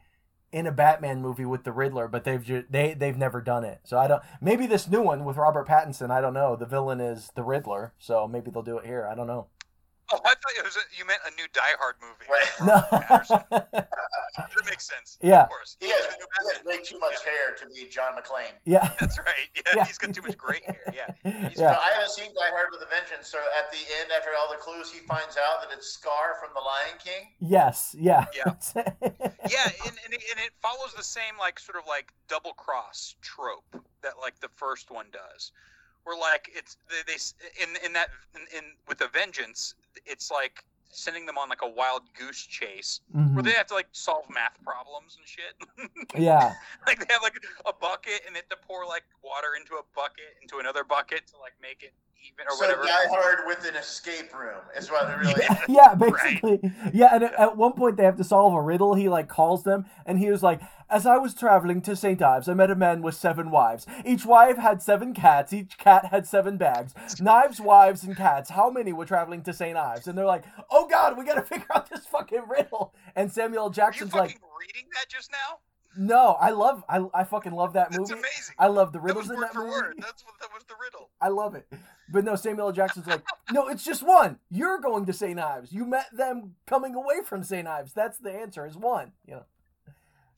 in a Batman movie with the Riddler, but they've ju- they they've never done it. So I don't. Maybe this new one with Robert Pattinson, I don't know. The villain is the Riddler, so maybe they'll do it here. I don't know. Oh, I thought it was a, you meant a new Die Hard movie. Right. No. Pattinson. That makes sense. Yeah. Of course. He has, He's he has Batman. way too much hair to be John McClane. yeah. That's right. Yeah, Yeah. he's got too much gray hair. Yeah. So Yeah. I haven't seen Die Hard with a Vengeance. So at the end, after all the clues, he finds out that it's Scar from The Lion King. Yes. Yeah. Yeah. yeah, and, and, it, and it follows the same like sort of like double cross trope that like the first one does, where like it's they, they in in that in, in with a vengeance, it's like sending them on like a wild goose chase Mhm. where they have to like solve math problems and shit. Yeah. like they have like a bucket and they have to pour like water into a bucket into another bucket to like make it even or so whatever. Die Hard with an escape room is what it really is. yeah, basically. Yeah, and at, at one point they have to solve a riddle. He like calls them, and he was like, "As I was traveling to St. Ives, I met a man with seven wives. Each wife had seven cats. Each cat had seven bags. Knives, wives, and cats. How many were traveling to St. Ives?" And they're like, "Oh God, we got to figure out this fucking riddle." And Samuel L. Are you Jackson's fucking like, reading that just now? "No, I love, I, I fucking love that That's movie. amazing. I love the that riddles was in that for movie. word. That's what that was the riddle. I love it. But no, Samuel L. Jackson's like, no, it's just one. You're going to St. Ives. You met them coming away from St. Ives. That's the answer, is one. You know.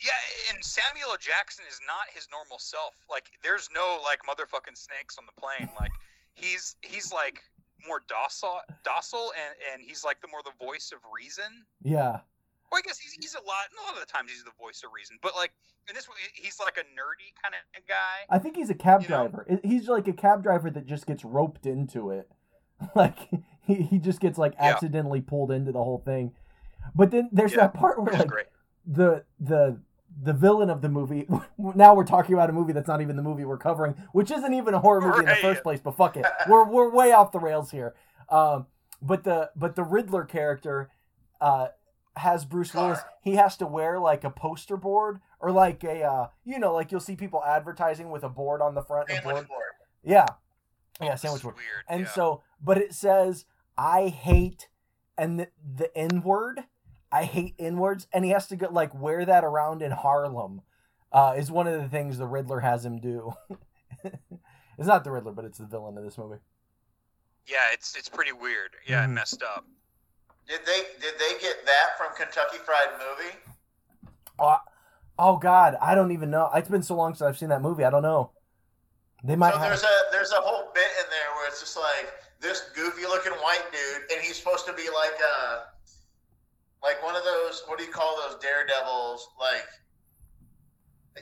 Yeah, and Samuel L. Jackson is not his normal self. Like, there's no like motherfucking snakes on the plane. Like, he's he's like more docile, docile, and and he's like the more the voice of reason. Yeah. Well, I guess he's, he's a lot. A lot of the times he's the voice of reason, but like in this, one, he's like a nerdy kind of guy. I think he's a cab know? driver. I- He's like a cab driver that just gets roped into it. Like he, he just gets like Yeah. accidentally pulled into the whole thing. But then there's Yeah, that part where like the the the villain of the movie now we're talking about a movie that's not even the movie we're covering which isn't even a horror movie in the first place but fuck it we're we're way off the rails here um but the but the riddler character uh has bruce willis he has to wear like a poster board or like a uh you know like you'll see people advertising with a board on the front and a board Sandwich board. yeah yeah sandwich board Weird. and yeah. so, but it says, I hate, and the, the N word, I hate N words, and he has to go like wear that around in Harlem, uh, is one of the things the Riddler has him do. it's not the Riddler, but it's the villain of this movie. yeah, it's it's pretty weird. Yeah, it messed up. Did they did they get that from Kentucky Fried Movie? Oh, oh God, I don't even know. It's been so long since I've seen that movie. I don't know. They might so have. there's a there's a whole bit in there where it's just like this goofy looking white dude, and he's supposed to be like a like one of those what do you call those daredevils like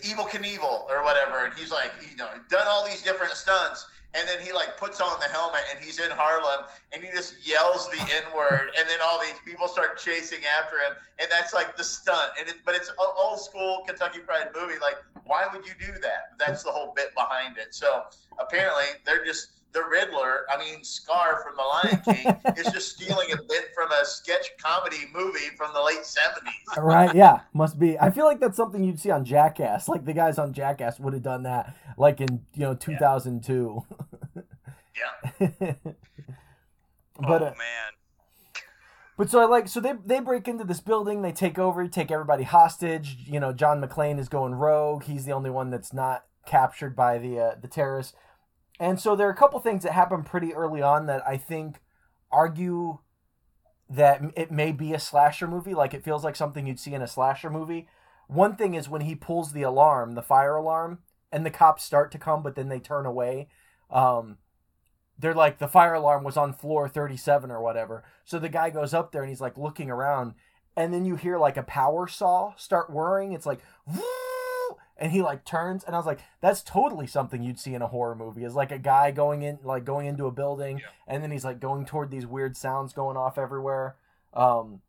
Evel Knievel or whatever, and he's like you know done all these different stunts. And then he like puts on the helmet and he's in Harlem and he just yells the N word and then all these people start chasing after him and that's like the stunt and it, but it's an old school Kentucky Fried movie like why would you do that that's the whole bit behind it so apparently they're just the Riddler I mean Scar from The Lion King is just stealing a bit from a sketch comedy movie from the late 70s right? Yeah, must be. I feel like that's something you'd see on Jackass. Like the guys on Jackass would have done that, like in you know 2002. yeah but oh uh, man. But so I like so they they break into this building, they take over, take everybody hostage. You know, John McClane is going rogue. He's the only one that's not captured by the uh, the terrorists. And so there are a couple things that happen pretty early on that I think argue that it may be a slasher movie. Like it feels like something you'd see in a slasher movie. One thing is when he pulls the alarm, the fire alarm, and the cops start to come, but then they turn away. Um, they're like the fire alarm was on floor 37 or whatever so the guy goes up there and he's like looking around and then you hear like a power saw start whirring it's like and he like turns and i was like that's totally something you'd see in a horror movie is like a guy going in like going into a building Yeah. and then he's like going toward these weird sounds going off everywhere um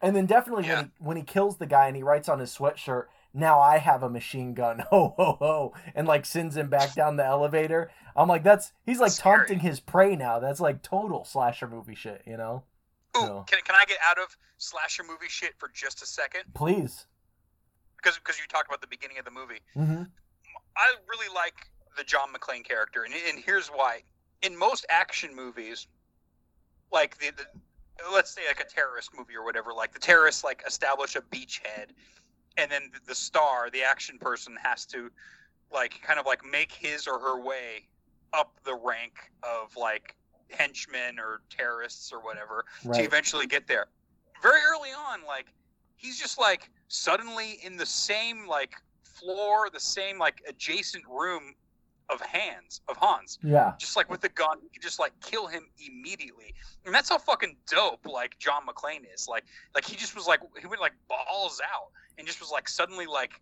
and then definitely Yeah. when he when he kills the guy and he writes on his sweatshirt now I have a machine gun. Ho ho ho and like sends him back down the elevator. I'm like that's he's like Scary. taunting his prey now. That's like total slasher movie shit, you know? Ooh, No. can, can I get out of slasher movie shit for just a second? Please. Because because you talked about the beginning of the movie. Mhm. I really like the John McClane character, and, and here's why. In most action movies, like the, the let's say like a terrorist movie or whatever, like the terrorists like establish a beachhead, and then the, star, the action person, has to like kind of like make his or her way up the rank of like henchmen or terrorists or whatever to eventually get there. Very early on, like he's just like suddenly in the same like floor, the same like adjacent room of hands of Hans, Yeah. just like with the gun, you just like kill him immediately, and that's how fucking dope like John McClane is. Like, like he just was like he went like balls out and just was like suddenly like,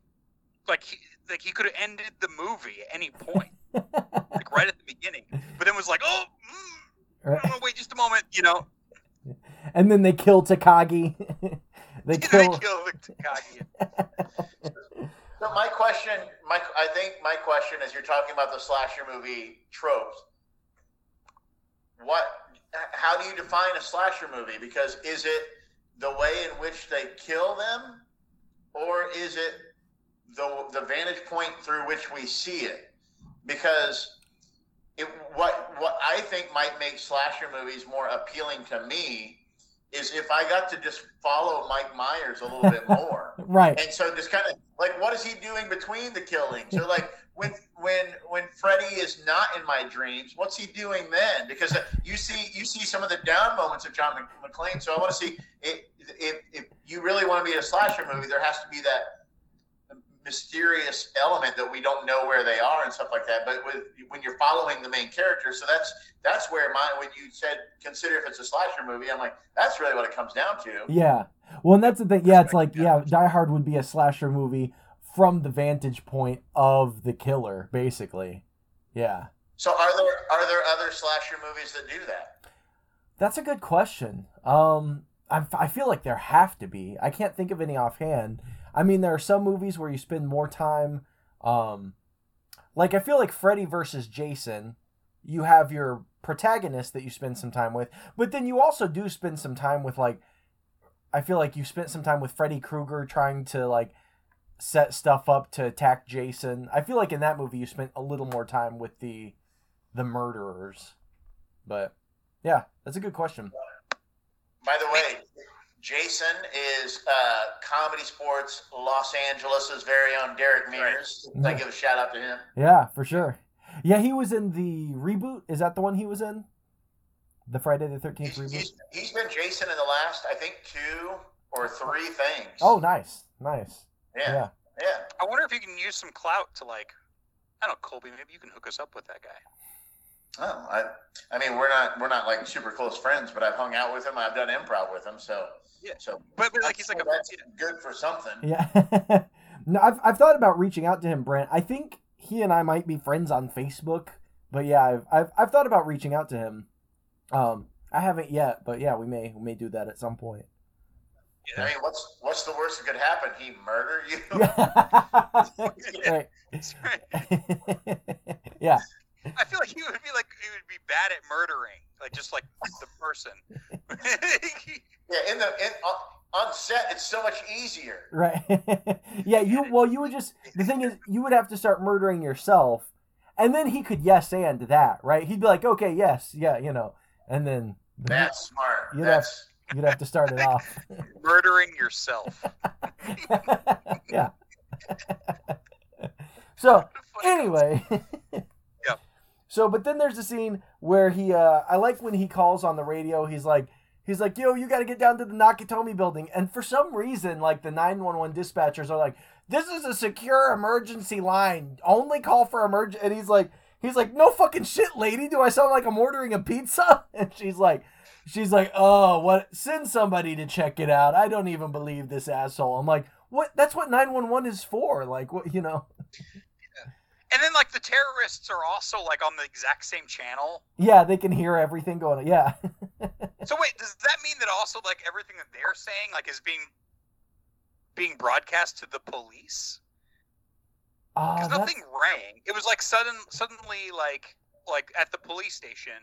like he, like he could have ended the movie at any point, like right at the beginning, but then was like, oh. Mm, I'm wait just a moment, you know. and then they kill Takagi. they They kill kill the Takagi. So my question, my I think my question is you're talking about the slasher movie tropes. What? How do you define a slasher movie? Because is it the way in which they kill them, or is it the the vantage point through which we see it? Because it what what I think might make slasher movies more appealing to me is if I got to just follow Mike Myers a little bit more. right. And so just kind of like what is he doing between the killings? Or like when when when Freddy is not in my dreams, what's he doing then? Because uh, you see you see some of the down moments of John Mc- McClane. So I want to see if, if if you really want to be a slasher movie, there has to be that mysterious element that we don't know where they are and stuff like that. But with when you're following the main character, so that's that's where my when you said consider if it's a slasher movie, I'm like that's really what it comes down to. Yeah. Well, and that's the thing. Yeah, it's like yeah, Die Hard would be a slasher movie from the vantage point of the killer, basically. Yeah. So are there are there other slasher movies that do that? That's a good question. Um, I, I feel like there have to be. I can't think of any offhand. I mean, there are some movies where you spend more time. Um, like I feel like Freddy versus Jason, you have your protagonist that you spend some time with, but then you also do spend some time with like. I feel like you spent some time with Freddy Krueger trying to like set stuff up to attack Jason. I feel like in that movie you spent a little more time with the the murderers. But yeah, that's a good question. By the way, Jason is uh, ComedySportz Los Angeles' very own Derek Mears. I give a shout out to him. Yeah, for sure. Yeah, he was in the reboot. Is that the one he was in? The Friday the Thirteenth reboot. He's, he's been Jason in the last, I think, two or three things. Oh, nice, nice. Yeah, Yeah. yeah. I wonder if you can use some clout to like, I don't know, Colby. Maybe you can hook us up with that guy. Oh, I, I mean, we're not we're not like super close friends, but I've hung out with him. I've done improv with him, so Yeah. So, But, but like he's like a that's yeah. good for something. Yeah. no, I've I've thought about reaching out to him, Brent. I think he and I might be friends on Facebook. But yeah, I've I've, I've thought about reaching out to him. Um, I haven't yet, but yeah, we may we may do that at some point. I mean, what's what's the worst that could happen? He murder you? Yeah. right. That's right. yeah. I feel like he would be like he would be bad at murdering, like just like the person. Yeah, in the in, on, on set, it's so much easier. Right. yeah, you well you would just the thing is you would have to start murdering yourself and then he could yes and that, right? He'd be like, "Okay, yes, yeah, you know." And then That's smart. That's you'd have to start it off. murdering yourself. yeah. so, anyway. Yeah. So, but then there's a scene where he, uh, I like when he calls on the radio. He's like, he's like, yo, you got to get down to the Nakatomi building. And for some reason, like the 911 dispatchers are like, this is a secure emergency line. Only call for emergency. And he's like, he's like, no fucking shit, lady. Do I sound like I'm ordering a pizza? And she's like, she's like, oh, what? Send somebody to check it out. I don't even believe this asshole. I'm like, what? That's what 911 is for. Like, what, you know? And then like the terrorists are also like on the exact same channel. Yeah, they can hear everything going on. Yeah. So wait, does that mean that also like everything that they're saying like is being being broadcast to the police? Ah, Because that's- nothing rang. It was like sudden suddenly like like at the police station.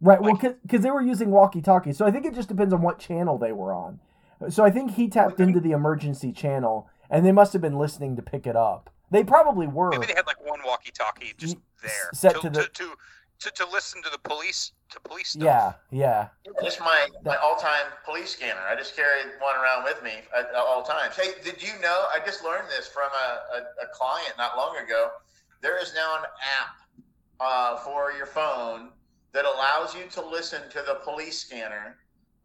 Right. Well, because they were using walkie-talkie, so I think it just depends on what channel they were on. So I think he tapped into the emergency channel, and they must have been listening to pick it up. They probably were. Maybe they had like one walkie-talkie just there set to, to the- to, to, to to listen to the police to police stuff. Yeah. Yeah. It's my, my all time police scanner. I just carry one around with me at, at all times. Hey, did you know? I just learned this from a, a, a client not long ago. There is now an app uh, for your phone that allows you to listen to the police scanner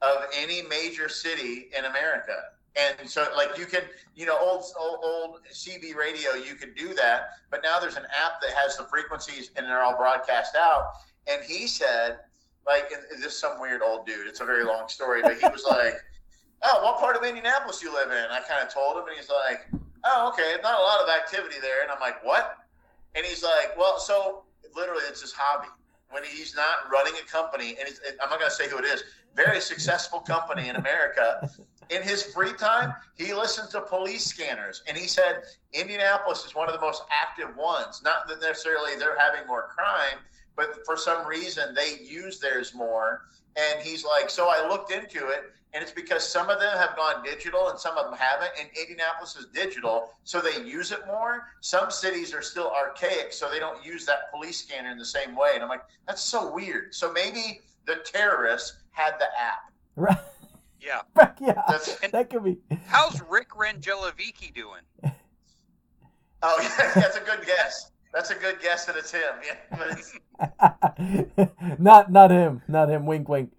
of any major city in America. And so, like, you can, you know, old, old, old CB radio, you could do that. But now there's an app that has the frequencies and they're all broadcast out. And he said, like, this is some weird old dude. It's a very long story, but he was like, "Oh, what part of Indianapolis you live in?" I kind of told him, and he's like, "Oh, okay, not a lot of activity there." And I'm like, "What?" And he's like, "Well, so literally, it's his hobby. When he's not running a company, and I'm not going to say who it is, very successful company in America. In his free time, he listens to police scanners, and he said Indianapolis is one of the most active ones. Not that necessarily they're having more crime." but for some reason they use theirs more. And he's like, so I looked into it, and it's because some of them have gone digital and some of them haven't. And Indianapolis is digital, so they use it more. Some cities are still archaic, so they don't use that police scanner in the same way. And I'm like, that's so weird. So maybe the terrorists had the app. Right. Yeah. yeah. That's That could be. How's Rick Rangelovicki doing? oh, yeah, that's a good guess. That's a good guess that it's him. Yeah, but it's, not not him, not him. Wink, wink.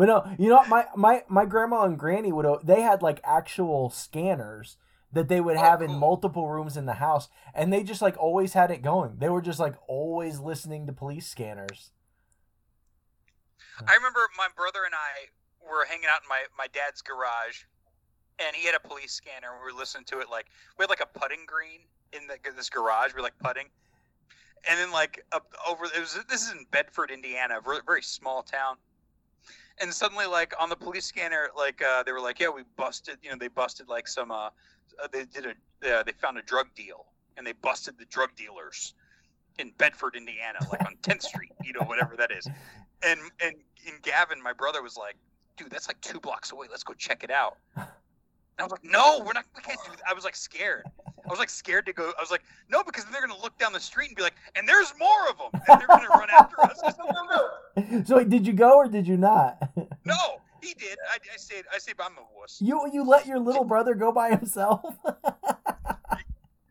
But no, you know what? My my my grandma and granny would. They had like actual scanners that they would Oh, have in oh. multiple rooms in the house, and they just like always had it going. They were just like always listening to police scanners. I remember my brother and I were hanging out in my, my dad's garage, and he had a police scanner. and We were listening to it like we had like a putting green in the, this garage. We were like putting, and then like up over it was this is in Bedford, Indiana, very small town. And suddenly, like on the police scanner, like uh, they were like, "Yeah, we busted." You know, they busted like some. Uh, uh, they did a. Uh, they found a drug deal, and they busted the drug dealers in Bedford, Indiana, like on 10th Street. You know, whatever that is. And and and Gavin, my brother, was like, "Dude, that's like two blocks away. Let's go check it out." And I was like, "No, we're not. We can't do that." I was like scared. I was like scared to go. I was like, "No," because then they're gonna look down the street and be like, "And there's more of them," and they're gonna run after us. Said, "No, no, So did you go or did you not? no." He did. I, I said, "I said, I'm a wuss." You you let your little brother go by himself?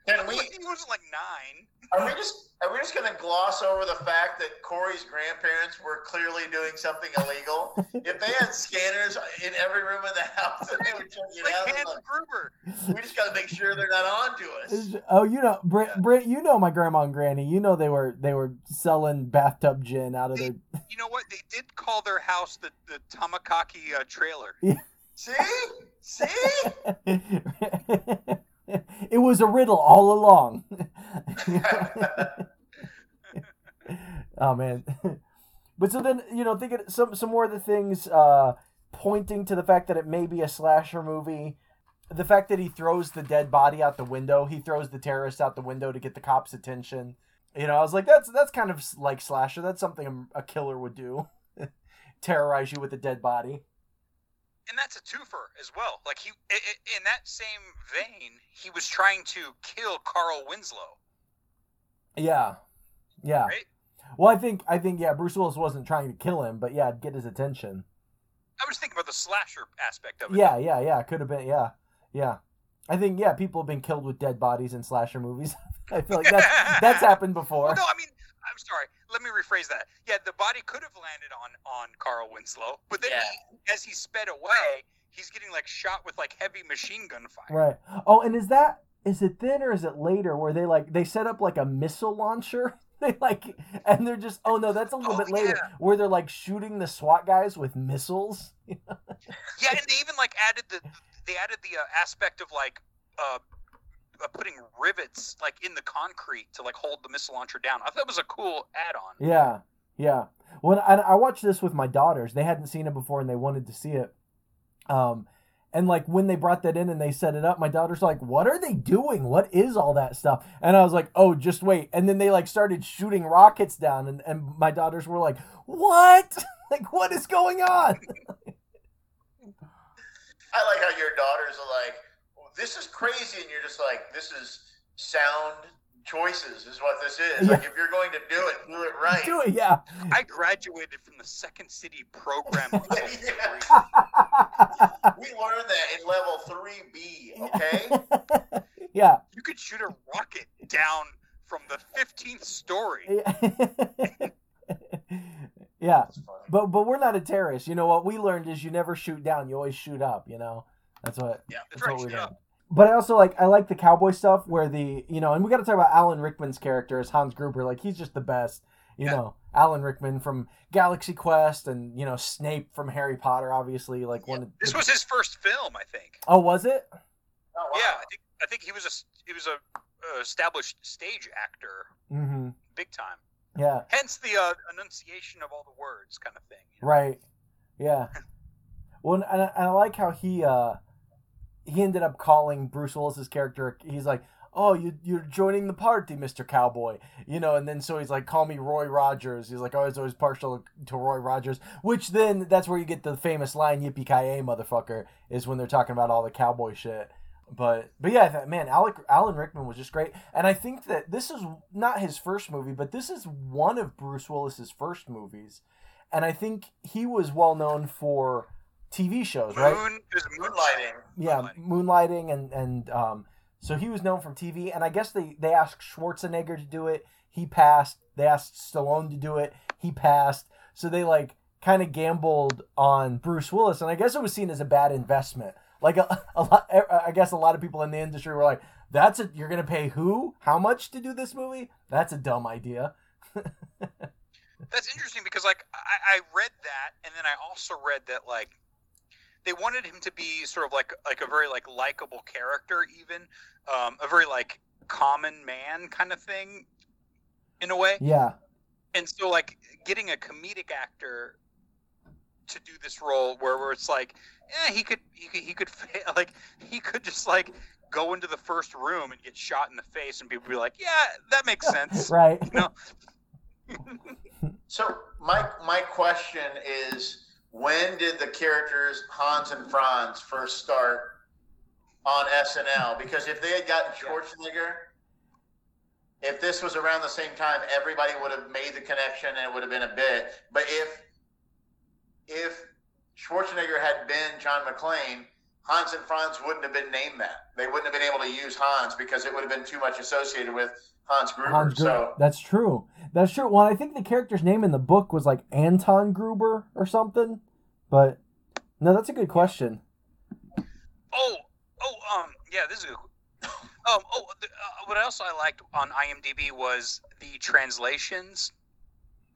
Can we? He wasn't like nine. Are we just are we just gonna gloss over the fact that Corey's grandparents were clearly doing something illegal? if they had scanners in every room in the house and they were checking Like out, Hans like, Gruber. we just gotta make sure they're not on to us. oh, you know, Brent, Brent, you know my grandma and granny. You know they were they were selling bathtub gin out of their. You know what? They did call their house the the Tamakaki uh, trailer. See, see. it was a riddle all along. oh man. But so then, you know, thinking some some more of the things uh pointing to the fact that it may be a slasher movie. The fact that he throws the dead body out the window, he throws the terrorist out the window to get the cops' attention. You know, I was like, that's that's kind of like slasher. That's something a killer would do, terrorize you with a dead body. And that's a twofer as well. Like he, i- i- in that same vein, he was trying to kill Carl Winslow, Yeah, yeah. right? Well, I think I think yeah, Bruce Willis wasn't trying to kill him, but yeah, get his attention. I was thinking about the slasher aspect of it. Yeah, yeah, yeah. Could have been. Yeah, yeah. I think yeah, people have been killed with dead bodies in slasher movies. I feel like that's that's happened before. Well, no, I mean, I'm sorry. Let me rephrase that. Yeah, the body could have landed on on Carl Winslow, but then Yeah. he, as he sped away, he's getting like shot with like heavy machine gun fire. Right. Oh, and is that is it then or is it later where they like they set up like a missile launcher? They like and they're just oh no, that's a little Oh, bit later yeah. where they're like shooting the SWAT guys with missiles. Yeah, and they even like added the they added the uh, aspect of like uh, uh, putting rivets like in the concrete to like hold the missile launcher down. I thought it was a cool add-on. Yeah, yeah. When I, I watched this with my daughters, they hadn't seen it before and they wanted to see it. Um, and like when they brought that in and they set it up, my daughters like, "What are they doing? What is all that stuff?" And I was like, "Oh, just wait." And then they like started shooting rockets down, and and my daughters were like, "What? like what is going on?" I like how your daughters are like, well, "This is crazy," and you're just like, "This is sound choices, is what this is." Like, if you're going to do it, do it right. Do it, yeah. I graduated from the Second City program. of Yeah. degree. We learned that in level three B. Okay. yeah. You could shoot a rocket down from the 15th story. yeah. But but we're not a terrorist. You know what we learned is you never shoot down. You always shoot up. You know. That's what. Yeah, That's That's right. what we shoot learned. Up. But I also like I like the cowboy stuff where the you know, and we got to talk about Alan Rickman's character as Hans Gruber. Like he's just the best. You Yeah. know, Alan Rickman from Galaxy Quest and you know Snape from Harry Potter. Obviously, like one. Of This was his first film, I think. Oh, was it? Oh, wow. Yeah, I think I think he was a he was a uh, established stage actor, Mm-hmm. big time. Yeah. Hence the uh, enunciation of all the words, kind of thing. you know? Right. Yeah. Well, and I, and I like how he uh he ended up calling Bruce Willis's character. He's like, "Oh, you you're joining the party, Mister Cowboy," you know. And then so he's like, "Call me Roy Rogers." He's like, "Oh, he's always partial to Roy Rogers." Which then that's where you get the famous line "Yippee ki yay, motherfucker" is when they're talking about all the cowboy shit. But but yeah, I man, Alec, Alan Rickman was just great, and I think that this is not his first movie, but this is one of Bruce Willis's first movies, and I think he was well known for TV shows, right? It Moonlighting. yeah, Moonlighting. moonlighting and and um, so he was known from TV, and I guess they they asked Schwarzenegger to do it, he passed. They asked Stallone to do it, he passed. So they like kind of gambled on Bruce Willis, and I guess it was seen as a bad investment. Like a, a lot, I guess a lot of people in the industry were like, "That's a you're gonna pay who? How much to do this movie? That's a dumb idea." That's interesting because like I, I read that, and then I also read that like they wanted him to be sort of like like a very like likable character, even um, a very like common man kind of thing, in a way. Yeah. And so like getting a comedic actor to do this role where, where it's like, yeah, he could he could he could like he could just like go into the first room and get shot in the face and people be like, yeah, that makes sense, right? You know. so my my question is when did the characters Hans and Franz first start on SNL? Because if they had gotten Schwarzenegger, if this was around the same time, everybody would have made the connection and it would have been a bit. But if if Schwarzenegger had been John McClane, Hans and Franz wouldn't have been named that. They wouldn't have been able to use Hans because it would have been too much associated with Hans Gruber. Hans Gruber. So that's true. That's true. Well, I think the character's name in the book was like Anton Gruber or something. But no, that's a good question. Oh, oh, um, yeah, this is a good. Um, oh, the, uh, what else I liked on IMDb was the translations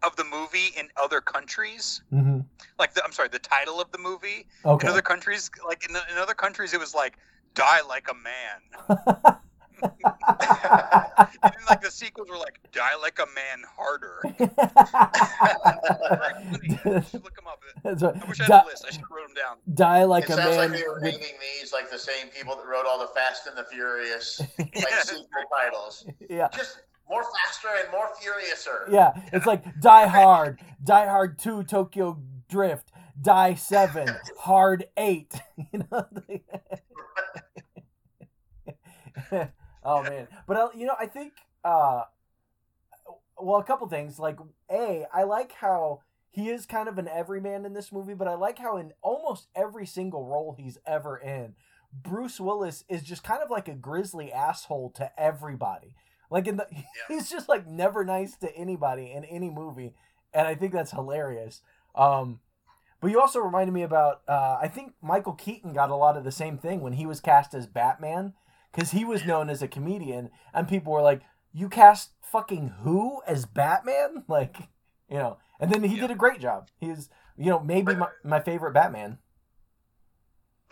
of the movie in other countries. Mm-hmm. Like, the, I'm sorry, the title of the movie okay. in other countries. Like in, the, in other countries, it was like "Die Like a Man." and then like the sequels were like "Die Like a Man Harder." look them up. Right. I wish I had Die, a list. I should have wrote them down. Die like it a sounds man. like they were with... naming these like the same people that wrote all the Fast and the Furious like yeah. sequel titles. Yeah. Just more faster and more furiouser. Yeah, it's like Die Hard, Die Hard Two, Tokyo Drift, Die Seven, Hard Eight. You know. oh man, but uh, you know, I think uh, well, a couple things. Like, a, I like how he is kind of an everyman in this movie, but I like how in almost every single role he's ever in, Bruce Willis is just kind of like a grizzly asshole to everybody. Like in the, yeah. he's just like never nice to anybody in any movie, and I think that's hilarious. Um, but you also reminded me about uh, I think Michael Keaton got a lot of the same thing when he was cast as Batman because he was known as a comedian, and people were like, "You cast fucking who as Batman?" Like, you know. And then he yeah. did a great job. He's, you know, maybe my, my favorite Batman.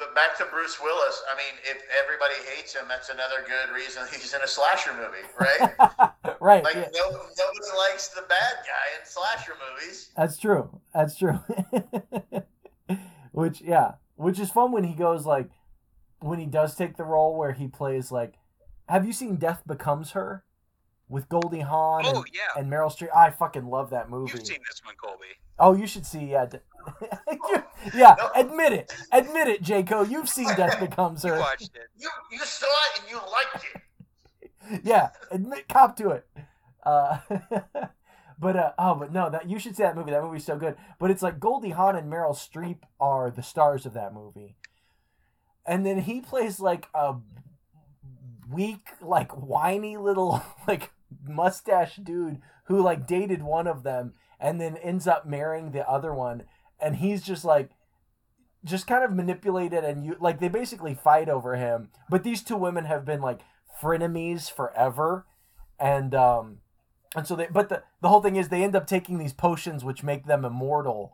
But back to Bruce Willis. I mean, if everybody hates him, that's another good reason he's in a slasher movie, right? right. Like yeah. no, nobody likes the bad guy in slasher movies. That's true. That's true. which yeah, which is fun when he goes like when he does take the role where he plays like have you seen Death Becomes Her? With Goldie Hawn oh, and, yeah. and Meryl Streep. I fucking love that movie. You've seen this one, Colby. Oh, you should see, yeah. yeah, no. admit it. Admit it, Jaco. You've seen Death Becomes Her. You watched it. You, you saw it and you liked it. yeah, admit, cop to it. Uh, but uh, oh, but no, that you should see that movie. That movie's so good. But it's like Goldie Hawn and Meryl Streep are the stars of that movie and then he plays like a weak, like whiny little like mustache dude who like dated one of them and then ends up marrying the other one, and he's just like just kind of manipulated and you like they basically fight over him. But these two women have been like frenemies forever, and um and so they but the the whole thing is they end up taking these potions which make them immortal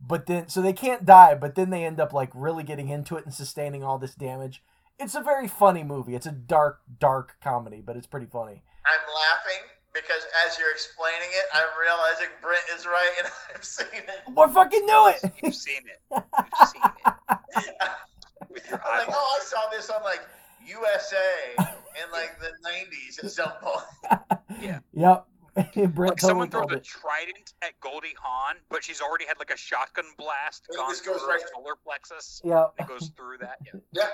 but then so they can't die but then they end up like really getting into it and sustaining all this damage. It's a very funny movie. It's a dark dark comedy but it's pretty funny. I'm laughing because as you're explaining it i'm realizing brent is right and i've seen it. We fucking knew it. You've seen it. You've seen it. With your eyes like oh i saw this on like usa in like the 90s at some point. Yeah. Yep. Brent like someone throws a trident at Goldie Hawn, but she's already had like a shotgun blast it gone through right. her solar plexus. Yeah, it goes through that. Yeah, yeah,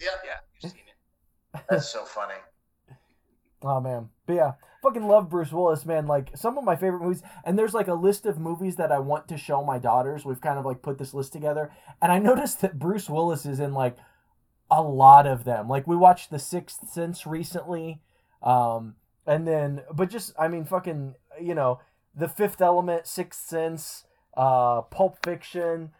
yeah. yeah. You've seen it. That's so funny. Oh man, but yeah, fucking love Bruce Willis, man. Like some of my favorite movies, and there's like a list of movies that I want to show my daughters. We've kind of like put this list together, and I noticed that Bruce Willis is in like a lot of them. Like we watched The Sixth Sense recently. Um, and then but just I mean fucking you know the Fifth Element, Sixth Sense, uh, Pulp Fiction.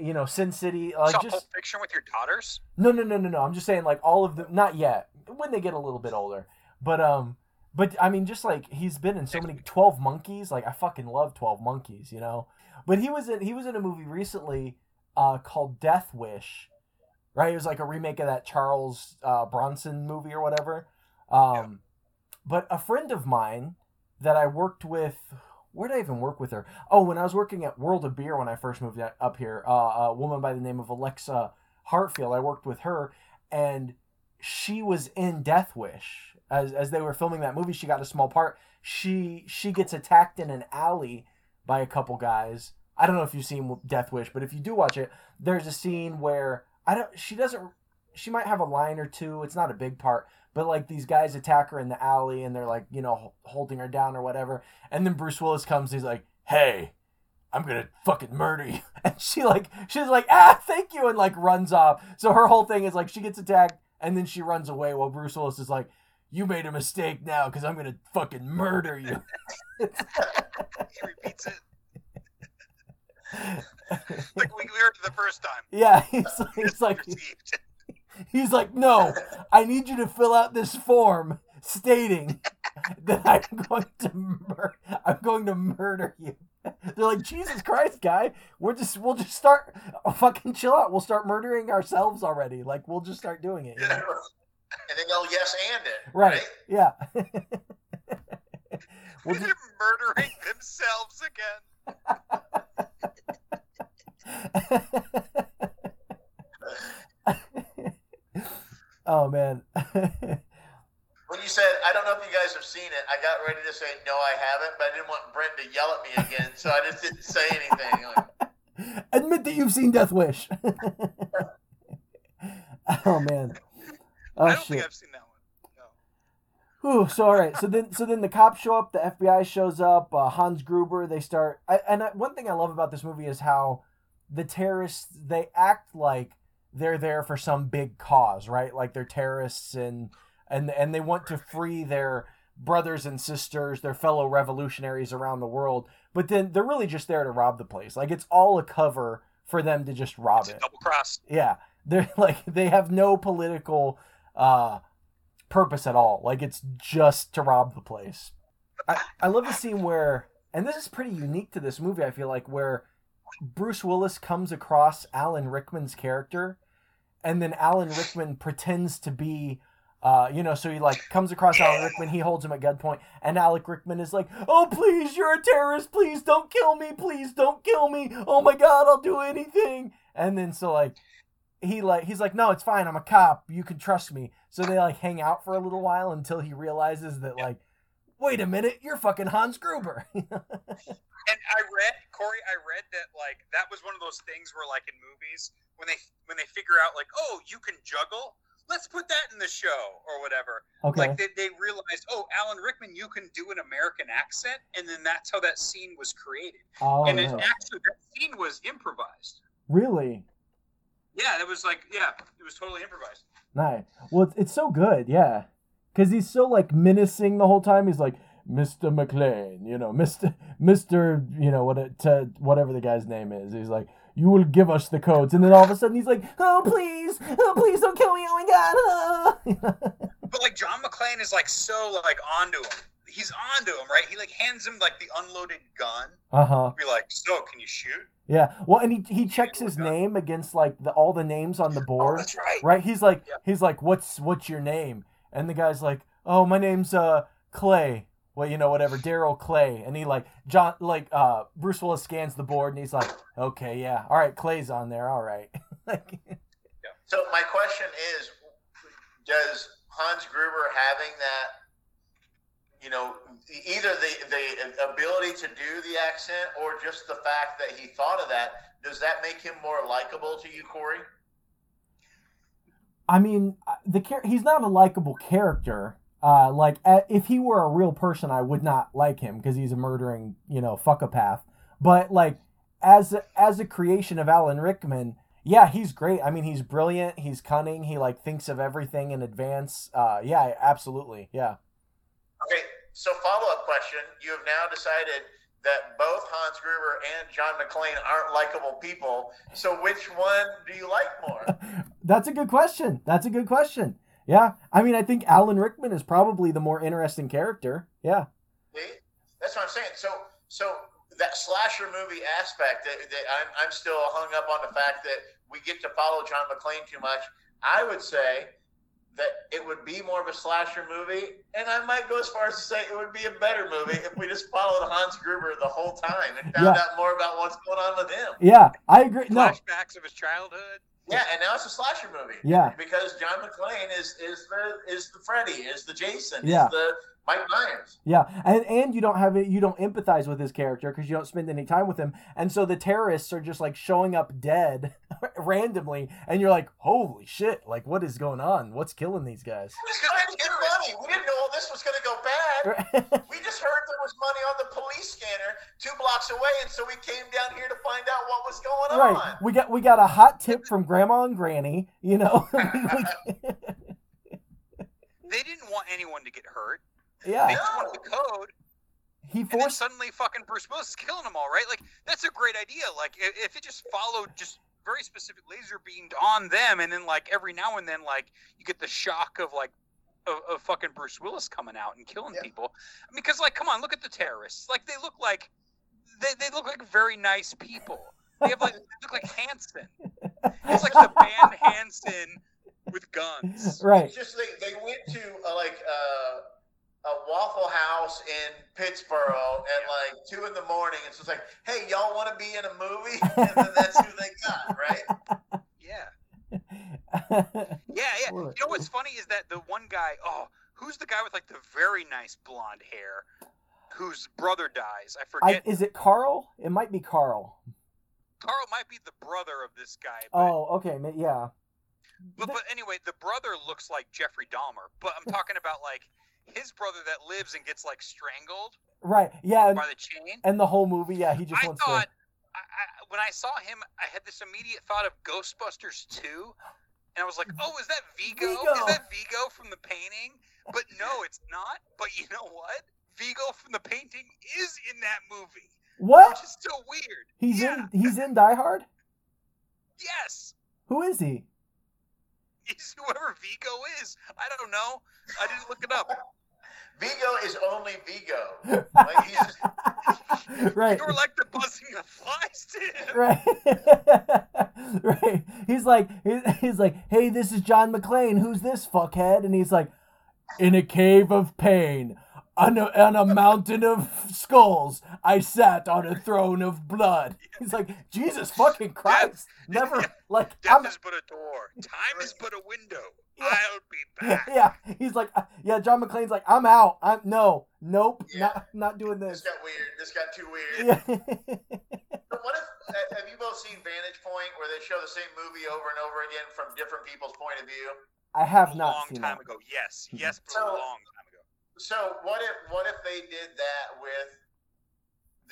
you know, Sin City, like Saw just Pulp Fiction with your daughters. no, no, no, no, no. I'm just saying, like all of them. Not yet. When they get a little bit older, but um, but I mean, just like he's been in so many Twelve Monkeys. Like I fucking love Twelve Monkeys, you know. But he was in he was in a movie recently, uh, called Death Wish, right? It was like a remake of that Charles uh, Bronson movie or whatever. Um, but a friend of mine that I worked with. Where did I even work with her? Oh, when I was working at World of Beer when I first moved up here, uh, a woman by the name of Alexa Hartfield. I worked with her, and she was in Death Wish as as they were filming that movie. She got a small part. She she gets attacked in an alley by a couple guys. I don't know if you've seen Death Wish, but if you do watch it, there's a scene where I don't. She doesn't. She might have a line or two. It's not a big part, but like these guys attack her in the alley and they're like you know holding her down or whatever. And then Bruce Willis comes. He's like, "Hey, I'm gonna fucking murder you," and she like she's like, "Ah, thank you," and like runs off. So her whole thing is like she gets attacked and then she runs away while Bruce Willis is like, "You made a mistake now because I'm gonna fucking murder you." He repeats it like we heard it the first time. yeah, he's like, he's like, Received. he's like, "No, I need you to fill out this form stating that I'm going to mur- I'm going to murder you." They're like, "Jesus Christ, guy, we're just we'll just start fucking chill out. We'll start murdering ourselves already. Like we'll just start doing it." Know? And then they'll yes and it. Right? Yeah. we'll They're murdering themselves again. oh man. When you said, I don't know if you guys have seen it, I got ready to say, no, I haven't, but I didn't want Brent to yell at me again, so I just didn't say anything. Like, Admit that you've seen Death Wish. oh man. Oh I don't shit. think I've seen that one. No. Whew, so all right, so then so then the cops show up, the FBI shows up, uh, Hans Gruber. They start, I, and I, one thing I love about this movie is how the terrorists they act like they're there for some big cause, right? Like they're terrorists and and and they want to free their brothers and sisters, their fellow revolutionaries around the world. But then they're really just there to rob the place. Like it's all a cover for them to just rob It's it. double cross. Yeah, they're like they have no political uh purpose at all. Like it's just to rob the place. I, I love the scene where, and this is pretty unique to this movie. I feel like where Bruce Willis comes across Alan Rickman's character, and then Alan Rickman pretends to be. Uh, you know, so he like comes across Alan Rickman, he holds him at gunpoint, and Alan Rickman is like, "Oh, please, you're a terrorist! Please don't kill me! Please don't kill me! Oh my God, I'll do anything!" And then so like he like he's like, no, it's fine. I'm a cop. You can trust me. So they like hang out for a little while until he realizes that like, wait a minute, you're fucking Hans Gruber. And I read Corey. I read that like that was one of those things where like in movies when they when they figure out like oh you can juggle let's put that in the show or whatever. okay. Like they, they realized oh Alan Rickman you can do an American accent and then that's how that scene was created. oh, and it actually that scene was improvised. really Yeah, it was like yeah, it was totally improvised. nice. Well, it's, it's so good, yeah, because he's so like menacing the whole time. He's like. Mr. McClane, you know, Mr. Mr. You know what? it- To whatever the guy's name is, he's like, "You will give us the codes," and then all of a sudden he's like, "Oh please, oh please don't kill me! Oh my god!" ah." But like John McClane is like so like onto him. He's onto him, right? He like hands him like the unloaded gun. uh huh. Be like, so can you shoot? Yeah. Well, and he he checks his name against like the, all the names on the Oh, board, that's right. right? He's like Yeah. he's like, "What's what's your name?" And the guy's like, "Oh, my name's uh Clay." Well, you know, whatever, Daryl Clay. And he like John like uh Bruce Willis scans the board and he's like, "Okay, yeah, all right, Clay's on there, all right." like, so my question is, does Hans Gruber having that, you know, either the the ability to do the accent or just the fact that he thought of that, does that make him more likable to you, Corey? I mean, uh, the he's not a likable character. Uh, like uh, if he were a real person, I would not like him because he's a murdering, you know, fuckopath. But like as a, as a creation of Alan Rickman, yeah, he's great. I mean, he's brilliant. He's cunning. He like thinks of everything in advance. Uh, yeah, absolutely. Yeah. Okay, so follow up question: You have now decided that both Hans Gruber and John McClane aren't likable people. So which one do you like more? That's a good question. That's a good question. Yeah, I mean, I think Alan Rickman is probably the more interesting character. Yeah. See? That's what I'm saying. So, so that slasher movie aspect that, that I'm, I'm still hung up on the fact that we get to follow John McClane too much. I would say that it would be more of a slasher movie, and I might go as far as to say it would be a better movie if we just followed Hans Gruber the whole time and found Yeah. out more about what's going on with him. Yeah, I agree. No. Flashbacks of his childhood. Yeah, and now it's a slasher movie. Yeah. because John McClane is is the is the Freddy, is the Jason, Yeah. is the Mike Myers. Yeah, and and you don't have it. You don't empathize with his character because you don't spend any time with him, and so the terrorists are just like showing up dead randomly, and you're like, holy shit! Like, what is going on? What's killing these guys? We just trying to get money. We didn't know all this was going to go bad. We just heard there was money on the police scanner two blocks away, and so we came down here to find out what was going right. on. We got we got a hot tip from Grandma and Granny. You know. They didn't want anyone to get hurt. They yeah. just wanted the code, He and then suddenly fucking Bruce Willis is killing them all, right? Like that's a great idea. Like if, if it just followed just very specific laser beamed on them, and then like every now and then like you get the shock of like of, of fucking Bruce Willis coming out and killing Yeah. people. I mean, because like come on, look at the terrorists. Like they look like they, they look like very nice people. They have like they look like Hanson. It's like the band Hanson with guns. Right. It's just they, they went to uh, like uh, a Waffle House in Pittsburgh at like two in the morning, and so it's like, hey, y'all want to be in a movie? And then that's who they got, right? Yeah. Yeah, yeah. You it. know what's funny is that the one guy, oh, who's the guy with like the very nice blonde hair whose brother dies? I I, forget. is it Carl? It might be Carl. Carl might be the brother of this guy. But, Oh, okay. Yeah. but, but anyway, the brother looks like Jeffrey Dahmer. But I'm talking about like his brother that lives and gets like strangled Right. Yeah. And, by the chain. and the whole movie, yeah, he just I wants thought, I, I, when I saw him, I had this immediate thought of Ghostbusters 2. And I was like, oh, is that Vigo? Vigo. Is that Vigo from the painting? But no, it's not. But you know what? Vigo from the painting is in that movie. What? which is so weird. He's yeah, in. He's in Die Hard. yes. Who is he? He's whoever Vigo is. I don't know. I didn't look it up. Vigo is only Vigo. Like he's right. You're like the buzzing of flies to him. Right. right. He's like, he's like, hey, this is John McClane. Who's this fuckhead? And he's like, in a cave of pain, on a, on a mountain of skulls, I sat on a throne of blood. He's like, Jesus fucking Christ. Never, like, Death I'm, is but a door. Time is but a window. Yeah. I'll be back. yeah. He's like, uh, yeah, John McClane's like, I'm out. I'm, no, nope, Yeah. not, not doing this this. got weird. This got too weird. Yeah. But what if uh, have you both seen Vantage Point, where they show the same movie over and over again from different people's point of view? I have a not long seen time that. ago. Yes, yes, but So- a long time ago. So what if what if they did that with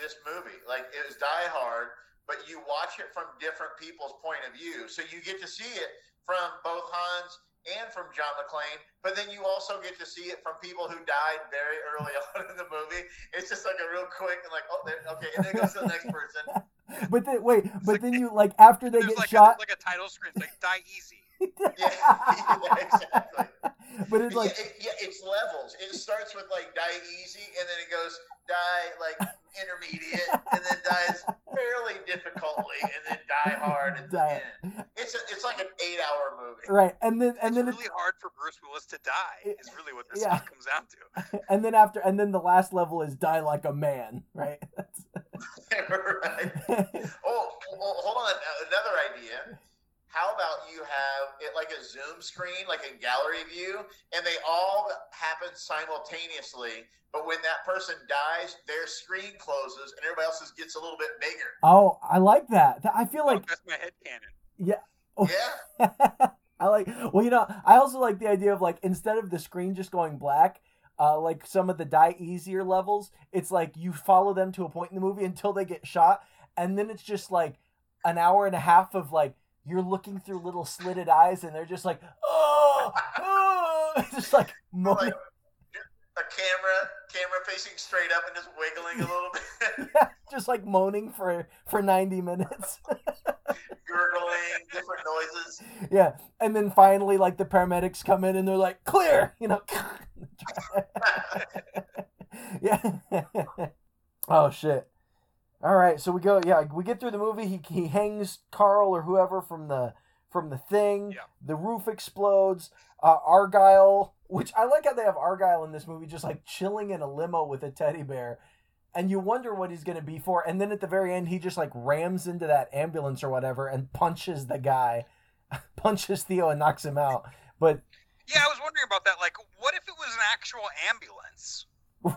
this movie? Like it was Die Hard, but you watch it from different people's point of view, so you get to see it from both Hans and from John McClane, but then you also get to see it from people who died very early on in the movie. It's just like a real quick and like, oh, okay, and then it goes to the next person. But then, wait, but like- then you, like, after they get like shot. a, like a title screen, it's like die easy. Yeah, yeah exactly. but it's like, yeah, it, yeah, it's levels. It starts with like die easy, and then it goes die like intermediate, and then dies fairly difficultly, and then die hard at the Die. end. It's a, it's like an eight-hour movie. right, and then and it's then really it's, hard for Bruce Willis to die. It- Is really what this yeah. comes down to. and then after and then the last level is die like a man, right? Right. Oh, oh, hold on. Another idea. How about you have it like a Zoom screen, like a gallery view, and they all happen simultaneously. But when that person dies, their screen closes, and everybody else's gets a little bit bigger. oh, I like that. I feel Oh, like that's my head cannon. Yeah. oh. Yeah. I like. Well, you know, I also like the idea of like instead of the screen just going black, uh, like some of the die easier levels, it's like you follow them to a point in the movie until they get shot, and then it's just like an hour and a half of like you're looking through little slitted eyes, and they're just like, oh, oh, just like Like a camera camera facing straight up and just wiggling a little bit, yeah, just like moaning for for 90 minutes. gurgling, different noises. yeah, and then finally, like the paramedics come in and they're like, "Clear," you know. yeah. oh shit. All right, so we go. Yeah, we get through the movie. He he hangs Carl or whoever from the from the thing. Yeah. The roof explodes. Uh, Argyle, which I like how they have Argyle in this movie, just like chilling in a limo with a teddy bear, and you wonder what he's gonna be for. And then at the very end, he just like rams into that ambulance or whatever and punches the guy, punches Theo and knocks him out. But Yeah, I was wondering about that. Like, what if it was an actual ambulance?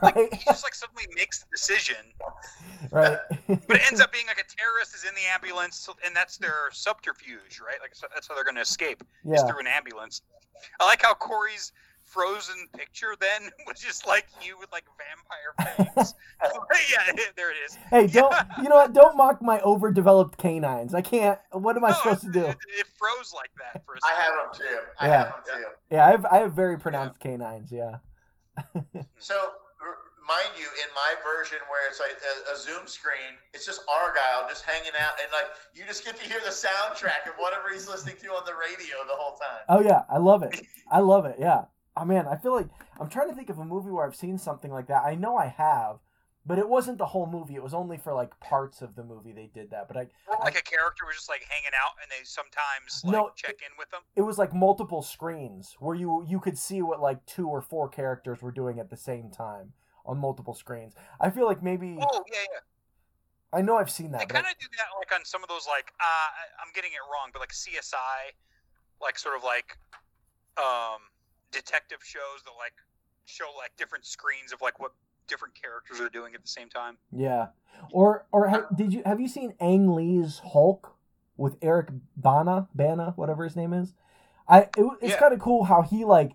Right, He just like suddenly makes the decision, right, but it ends up being like a terrorist is in the ambulance, and that's their subterfuge, right? Like so that's how they're going to escape is yeah. through an ambulance. I like how Corey's frozen picture then was just like you with like vampire fangs. yeah, there it is. Hey, don't you know what? Don't mock my overdeveloped canines. I can't. What am I No, supposed to do? It, it froze like that for a I second. have them too. I Yeah. have them too. Yeah, I have I have very pronounced canines. Yeah. So, r- mind you, in my version where it's like a, a Zoom screen, it's just Argyle just hanging out, and like you just get to hear the soundtrack of whatever he's listening to on the radio the whole time. Oh yeah, I love it. I love it. Yeah. Oh man, I feel like I'm trying to think of a movie where I've seen something like that. I know I have, but it wasn't the whole movie. It was only for like parts of the movie they did that. But I, Or like a character was just like hanging out, and they sometimes like No, check in with them. it was like multiple screens where you you could see what like two or four characters were doing at the same time on multiple screens. I feel like maybe Oh yeah, yeah. I know I've seen that. But kind of do that like on some of those like uh, I'm getting it wrong, but like CSI, like sort of like um detective shows that like show like different screens of like what different characters are doing at the same time. Yeah. Or or ha- did you have you seen Ang Lee's Hulk with Eric Bana, Bana, whatever his name is? I it, it's Yeah. kind of cool how he like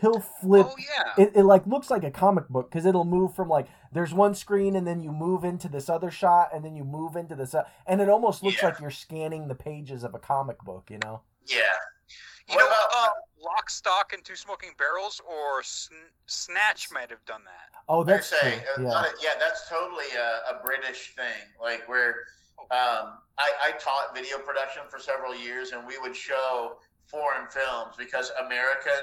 he'll flip Oh yeah. it, it like looks like a comic book because it'll move from like there's one screen and then you move into this other shot and then you move into this o- and it almost looks Yeah. like you're scanning the pages of a comic book you know Yeah. you What know, about- uh, Lock, Stock, and Two Smoking Barrels or Sn- Snatch might have done that. oh that's true saying, uh, yeah not a- yeah, that's totally a, a British thing. Like where um, I, I taught video production for several years, and we would show foreign films because American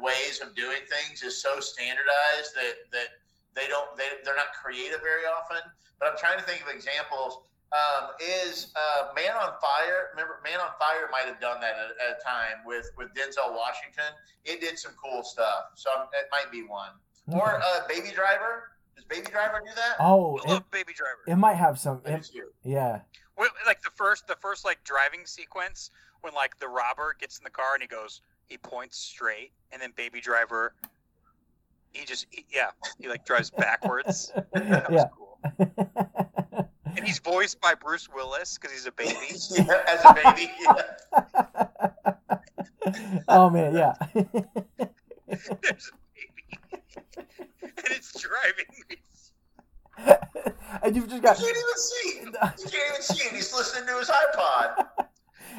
ways of doing things is so standardized that that they don't they, they're not creative very often. But I'm trying to think of examples. Um, is uh, Man on Fire? Remember, Man on Fire might have done that at, at a time with with Denzel Washington. It did some cool stuff, so um, it might be one. Or uh, Baby Driver. Does Baby Driver do that? oh I it, Baby Driver. it might have some I it- yeah Well, like the first, the first like driving sequence when like the robber gets in the car and he goes, he points straight, and then Baby Driver, he just, he, yeah, he like drives backwards. That was yeah cool. And he's voiced by Bruce Willis because he's a baby. Yeah, as a baby. Yeah. oh man yeah There's a baby, and it's driving. me. and you've just You got can't even see. You can't even see it. He's listening to his iPod.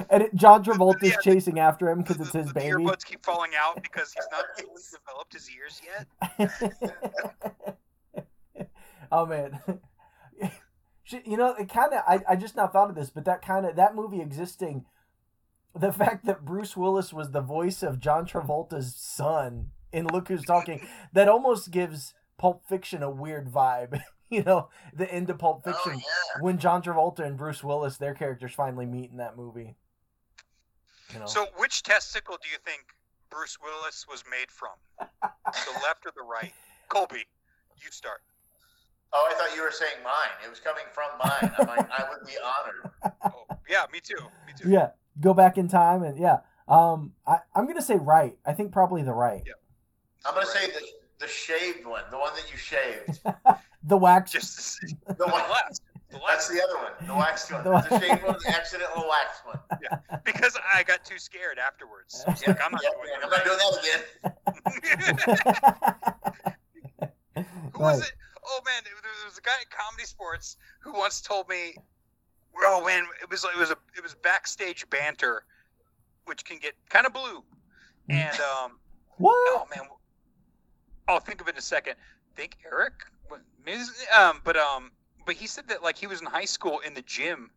And it, John Travolta's Yeah. chasing after him because it's his the baby. earbuds keep falling out because he's not fully developed his ears yet. oh man, you know it kind of. I, I just now thought of this, but that kind of that movie existing, the fact that Bruce Willis was the voice of John Travolta's son in Look Who's Talking, that almost gives Pulp Fiction a weird vibe. you know, the end of Pulp Oh Fiction yeah. when John Travolta and Bruce Willis, their characters finally meet in that movie. You know, So, which testicle do you think Bruce Willis was made from? the left or the right? Colby, you start. Oh, I thought you were saying mine. It was coming from mine. I'm like, I would be honored. Oh, yeah, me too. Me too. yeah, go back in time and yeah. Um, I, I'm gonna say right. I think probably the right. Yeah. I'm gonna say the the shaved one, the one that you shaved. The wax. Just. The the one. left. The That's the other one, the waxed one. The The, one- shaved one, the accidental waxed one. Yeah, Because I got too scared afterwards. I was like, I'm not Yep, doing I'm not doing that again. Who was it? Oh man, there there was a guy at ComedySportz who once told me, "Oh man, it was it was a it was backstage banter, which can get kind of blue." And um, What? oh man, I'll think of it in a second. think Eric, what- maybe this- um, but um, but he said that like he was in high school in the gym,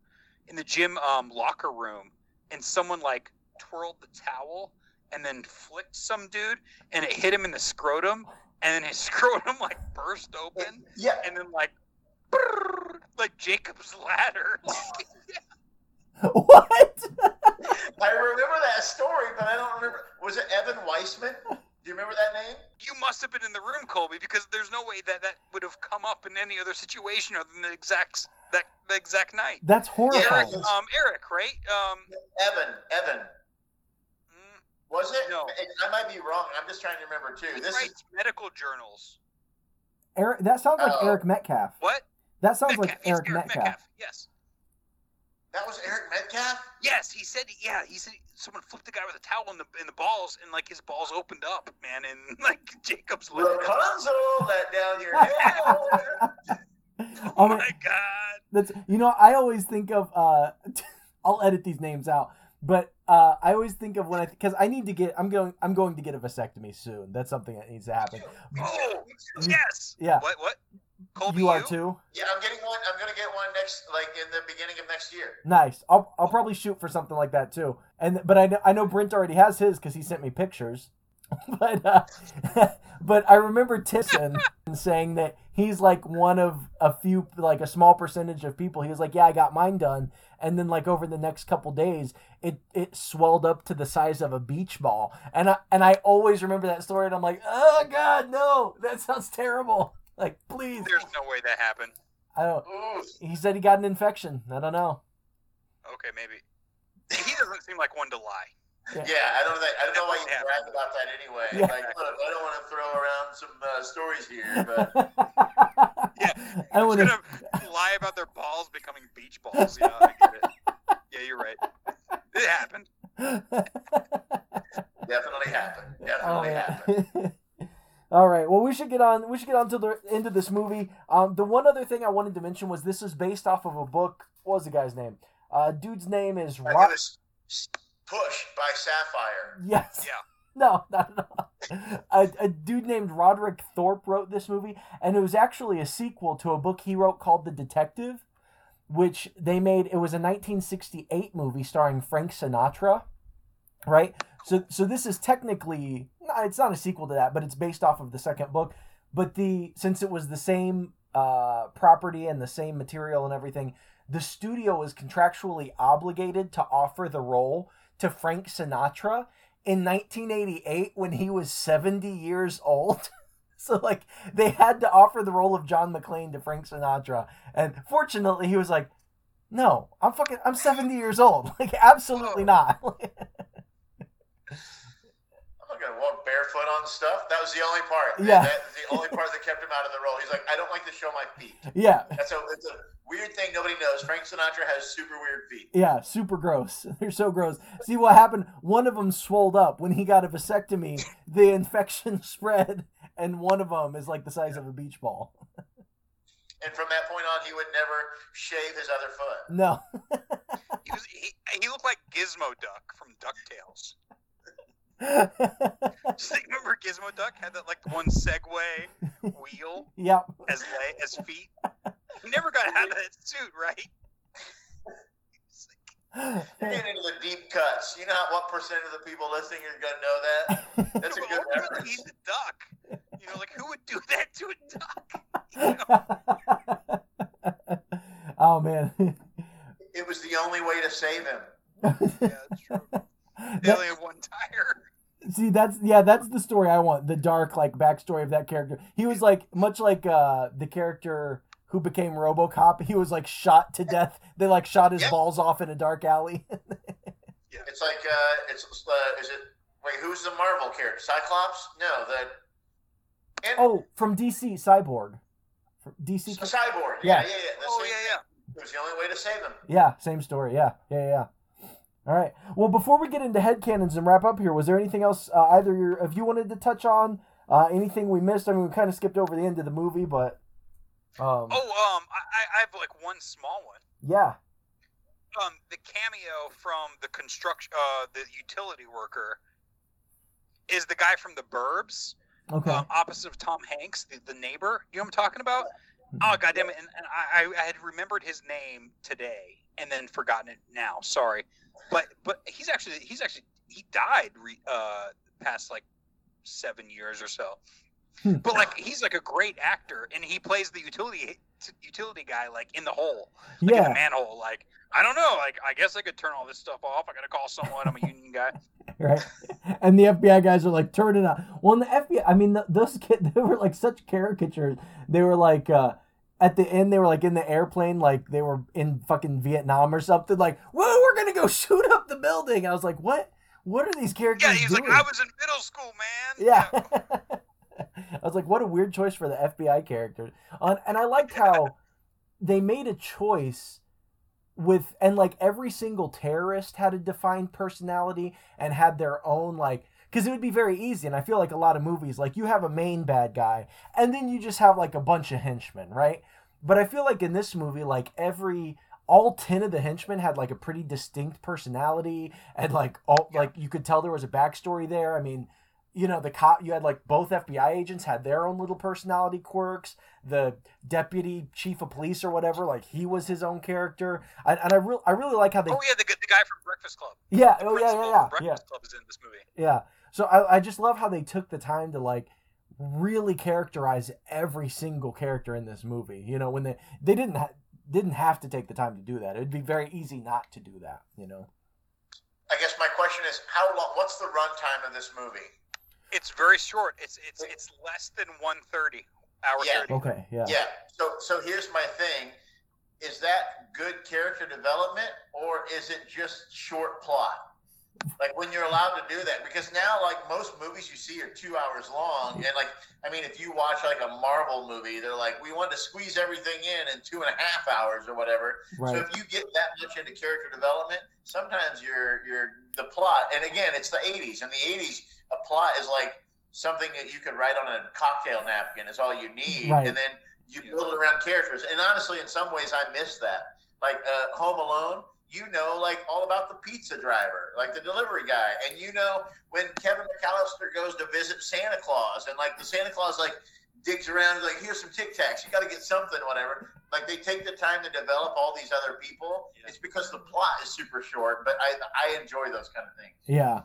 in the gym um locker room, and someone like twirled the towel and then flicked some dude, and it hit him in the scrotum, and then his scrotum like burst open, Yeah, and then like. brrr, Like Jacob's ladder. what? I remember that story, but I don't remember. Was it Evan Weissman? Do you remember that name? You must have been in the room, Colby, because there's no way that that would have come up in any other situation other than the exact that the exact night. That's Eric, um, Eric, right? Um, Evan, Evan. mm, Was it? No. I might be wrong. I'm just trying to remember too. he This is medical journals. Eric, that sounds like Oh. Eric Metcalf. What? That sounds like Metcalf. Yes, Eric Metcalf. Yes. That was Eric Metcalf. Yes, he said. Yeah, he said someone flipped the guy with a towel in the in the balls, and like his balls opened up, man, and like Jacob's ladder. Rapunzel, let down your hair. Oh Oh my my, god! that's you know I always think of uh, I'll edit these names out, but uh, I always think of when I because I need to get I'm going I'm going to get a vasectomy soon. That's something that needs to happen. Oh yes. Yeah. What? What? Colby, you are too. yeah, I'm getting one. I'm gonna get one next, like in the beginning of next year. Nice. I'll I'll probably shoot for something like that too. And but I know I know Brent already has his because he sent me pictures. but uh, but I remember Tisson saying that he's like one of a few like a small percentage of people. He was like, yeah, I got mine done, and then like over the next couple days, it it swelled up to the size of a beach ball. And I and I always remember that story, and I'm like, oh god, no, that sounds terrible. Like please, There's no way that happened. I don't. Ooh, He said he got an infection. I don't know. Okay, maybe. He doesn't seem like one to lie. yeah, I don't think I don't know why you Yeah. brag about that anyway. Yeah. Like, look, I don't want to throw around some uh, stories here, but yeah. I He's want to. lie about their balls becoming beach balls. Yeah, I get it. Yeah, you're right. It happened. definitely happened. oh Definitely happened. All right. Well, we should get on. We should get on to the end of this movie. Um, the one other thing I wanted to mention was this is based off of a book. What was the guy's name? Uh, dude's name is Like, Rob. was Push by Sapphire. Yes. Yeah. No, not at all. A, a dude named Roderick Thorp wrote this movie, and it was actually a sequel to a book he wrote called The Detective, which they made. It was a 1968 movie starring Frank Sinatra, right? So, so this is technically it's not a sequel to that, but it's based off of the second book. But the since it was the same uh, property and the same material and everything, the studio was contractually obligated to offer the role to Frank Sinatra in 1988 when he was 70 years old. so like they had to offer the role of John McClane to Frank Sinatra, and fortunately he was like, "No, I'm fucking I'm 70 years old. Like absolutely not." I'm not gonna walk barefoot on stuff. That was the only part. Yeah. That's the only part that kept him out of the role. He's like, I don't like to show my feet. yeah. That's a, it's a weird thing nobody knows. Frank Sinatra has super weird feet. Yeah, super gross. They're so gross. See what happened? One of them swelled up when he got a vasectomy. The infection spread, and one of them is like the size of a beach ball. And from that point on, he would never shave his other foot. No. He was he, he looked like Gizmo Duck from Ducktales. Just like, remember Gizmo Duck had that like one Segway wheel yep. as leg as feet. He never got out of that suit, right? Like, You're getting into the deep cuts. You know what percent of the people listening are gonna know that? That's a good reference. he's a duck. You know, like who would do that to a duck? You know? oh man. It was the only way to save him. Yeah, that's true. They only have one tire. See, that's yeah, that's the story I want. The dark like backstory of that character. He was like much like uh the character who became RoboCop. He was like shot to death. They like shot his Yeah. balls off in a dark alley. yeah. It's like uh, it's uh, is it? Wait, who's the Marvel character? Cyclops? No, the and, oh, from DC Cyborg. From DC. Cyborg. Yeah. Yeah, yeah, yeah. Oh same- yeah, yeah. It was the only way to save him. Yeah, same story. Yeah, yeah, yeah. All right. Well, before we get into headcanons and wrap up here, was there anything else uh, either your, if you wanted to touch on? Uh, anything we missed? I mean, we kind of skipped over the end of the movie, but um, Oh, um, I, I- I have like one small one. yeah, Um, the cameo from the construction, uh, the utility worker, is the guy from the Burbs Okay. um, opposite of Tom Hanks, the, the neighbor. You know what I'm talking about? Oh goddamn it! And, and I, I had remembered his name today and then forgotten it now. Sorry, but but he's actually he's actually he died re, uh past like seven years or so. Hmm. But like he's like a great actor, and he plays the utility utility guy like in the hole, like in the manhole. Like I don't know, like I guess I could turn all this stuff off. I gotta call someone. I'm a union guy. right? And the FBI guys are like, turn it on. Well, in the FBI, I mean, th those kids, they were like such caricatures. They were like, uh, at the end, they were like in the airplane, like they were in fucking Vietnam or something. Like, whoa, we're go shoot up the building. I was like, what? What are these characters Yeah, he's doing? like I was in middle school, man. Yeah. I was like, what a weird choice for the FBI characters. On and I liked how they made a choice with and like every single terrorist had a defined personality and had their own like because it would be very easy and i feel like a lot of movies like you have a main bad guy and then you just have like a bunch of henchmen right but i feel like in this movie like every all 10 of the henchmen had like a pretty distinct personality and like all like you could tell there was a backstory there. I mean you know the cop you had like both fbi agents had their own little personality quirks. The deputy chief of police or whatever like he was his own character. And, and i really i really like how they Oh yeah, the, the guy from Breakfast Club. yeah oh, The oh yeah yeah yeah yeah Breakfast Club is in this movie. yeah. So I, I just love how they took the time to like really characterize every single character in this movie. You know when they they didn't ha- didn't have to take the time to do that it'd be very easy not to do that you know I guess my question is, how long? What's the runtime of this movie? It's very short. It's it's it's less than 130 hour Yeah. 30. okay yeah Yeah. So so here's my thing: is that good character development, or is it just short plot? Like when you're allowed to do that, because now like most movies you see are two hours long, and like I mean, if you watch like a Marvel movie, they're like, we want to squeeze everything in in two and a half hours or whatever. So if you get that much into character development, sometimes you're you're the plot. And again, it's the '80s. In the '80s, a plot is like something that you could write on a cocktail napkin. Is all you need, Right. and then you build it around characters. And honestly, in some ways, I miss that. Like uh, Home Alone, you know, like all about the pizza driver, like the delivery guy, and you know when Kevin McAllister goes to visit Santa Claus, and like the Santa Claus like digs around, like here's some Tic Tacs, you got to get something, whatever. Like they take the time to develop all these other people. Yeah. It's because the plot is super short, but I I enjoy those kind of things. yeah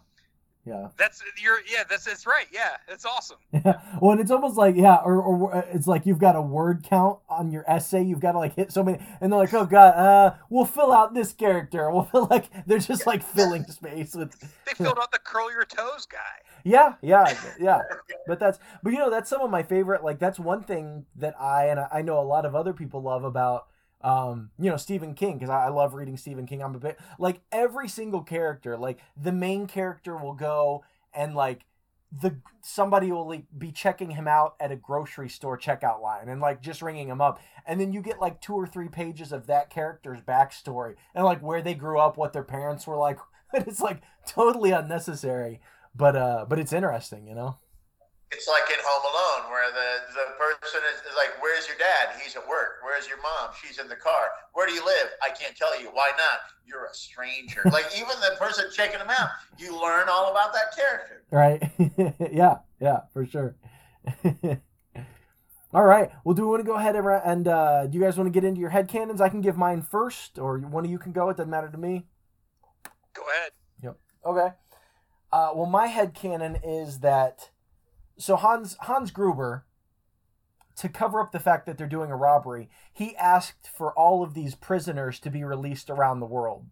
yeah That's you're yeah, that's that's right. Yeah, it's awesome. Yeah. Well, and it's almost like yeah, or, or it's like you've got a word count on your essay. You've got to like hit so many, and they're like, oh god, uh, we'll fill out this character. We'll fill like they're just like filling space with. They filled out the curl your toes guy. Yeah, yeah, yeah. But that's but you know that's some of my favorite. Like that's one thing that I and I know a lot of other people love about um you know Stephen King because I, I love reading Stephen King. I'm a bit like every single character. Like the main character will go and like the somebody will like, be checking him out at a grocery store checkout line and like just ringing him up and then you get like two or three pages of that character's backstory and like where they grew up what their parents were like it's like totally unnecessary but uh but it's interesting you know It's like in Home Alone, where the, the person is, is like, Where's your dad? He's at work. Where's your mom? She's in the car. Where do you live? I can't tell you. Why not? You're a stranger. like, even the person checking them out, you learn all about that character. right yeah yeah for sure all right well do we want to go ahead and, and uh do you guys want to get into your head cannons i can give mine first or one of you can go it doesn't matter to me Go ahead. Yep. Okay. Uh, well, my head canon is that so Hans Hans Gruber, to cover up the fact that they're doing a robbery, he asked for all of these prisoners to be released around the world,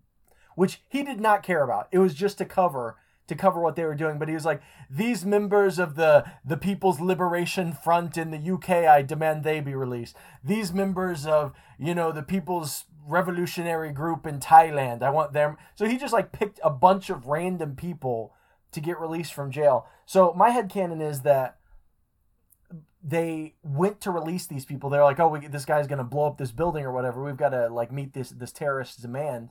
which he did not care about. It was just to cover to cover what they were doing. But he was like, "These members of the the People's Liberation Front in the UK, I demand they be released. These members of you know the People's Revolutionary Group in Thailand, I want them." So he just like picked a bunch of random people to get released from jail. So my head canon is that they went to release these people. They're like, "Oh, we, this guy's gonna blow up this building or whatever. We've got to like meet this this terrorist demand."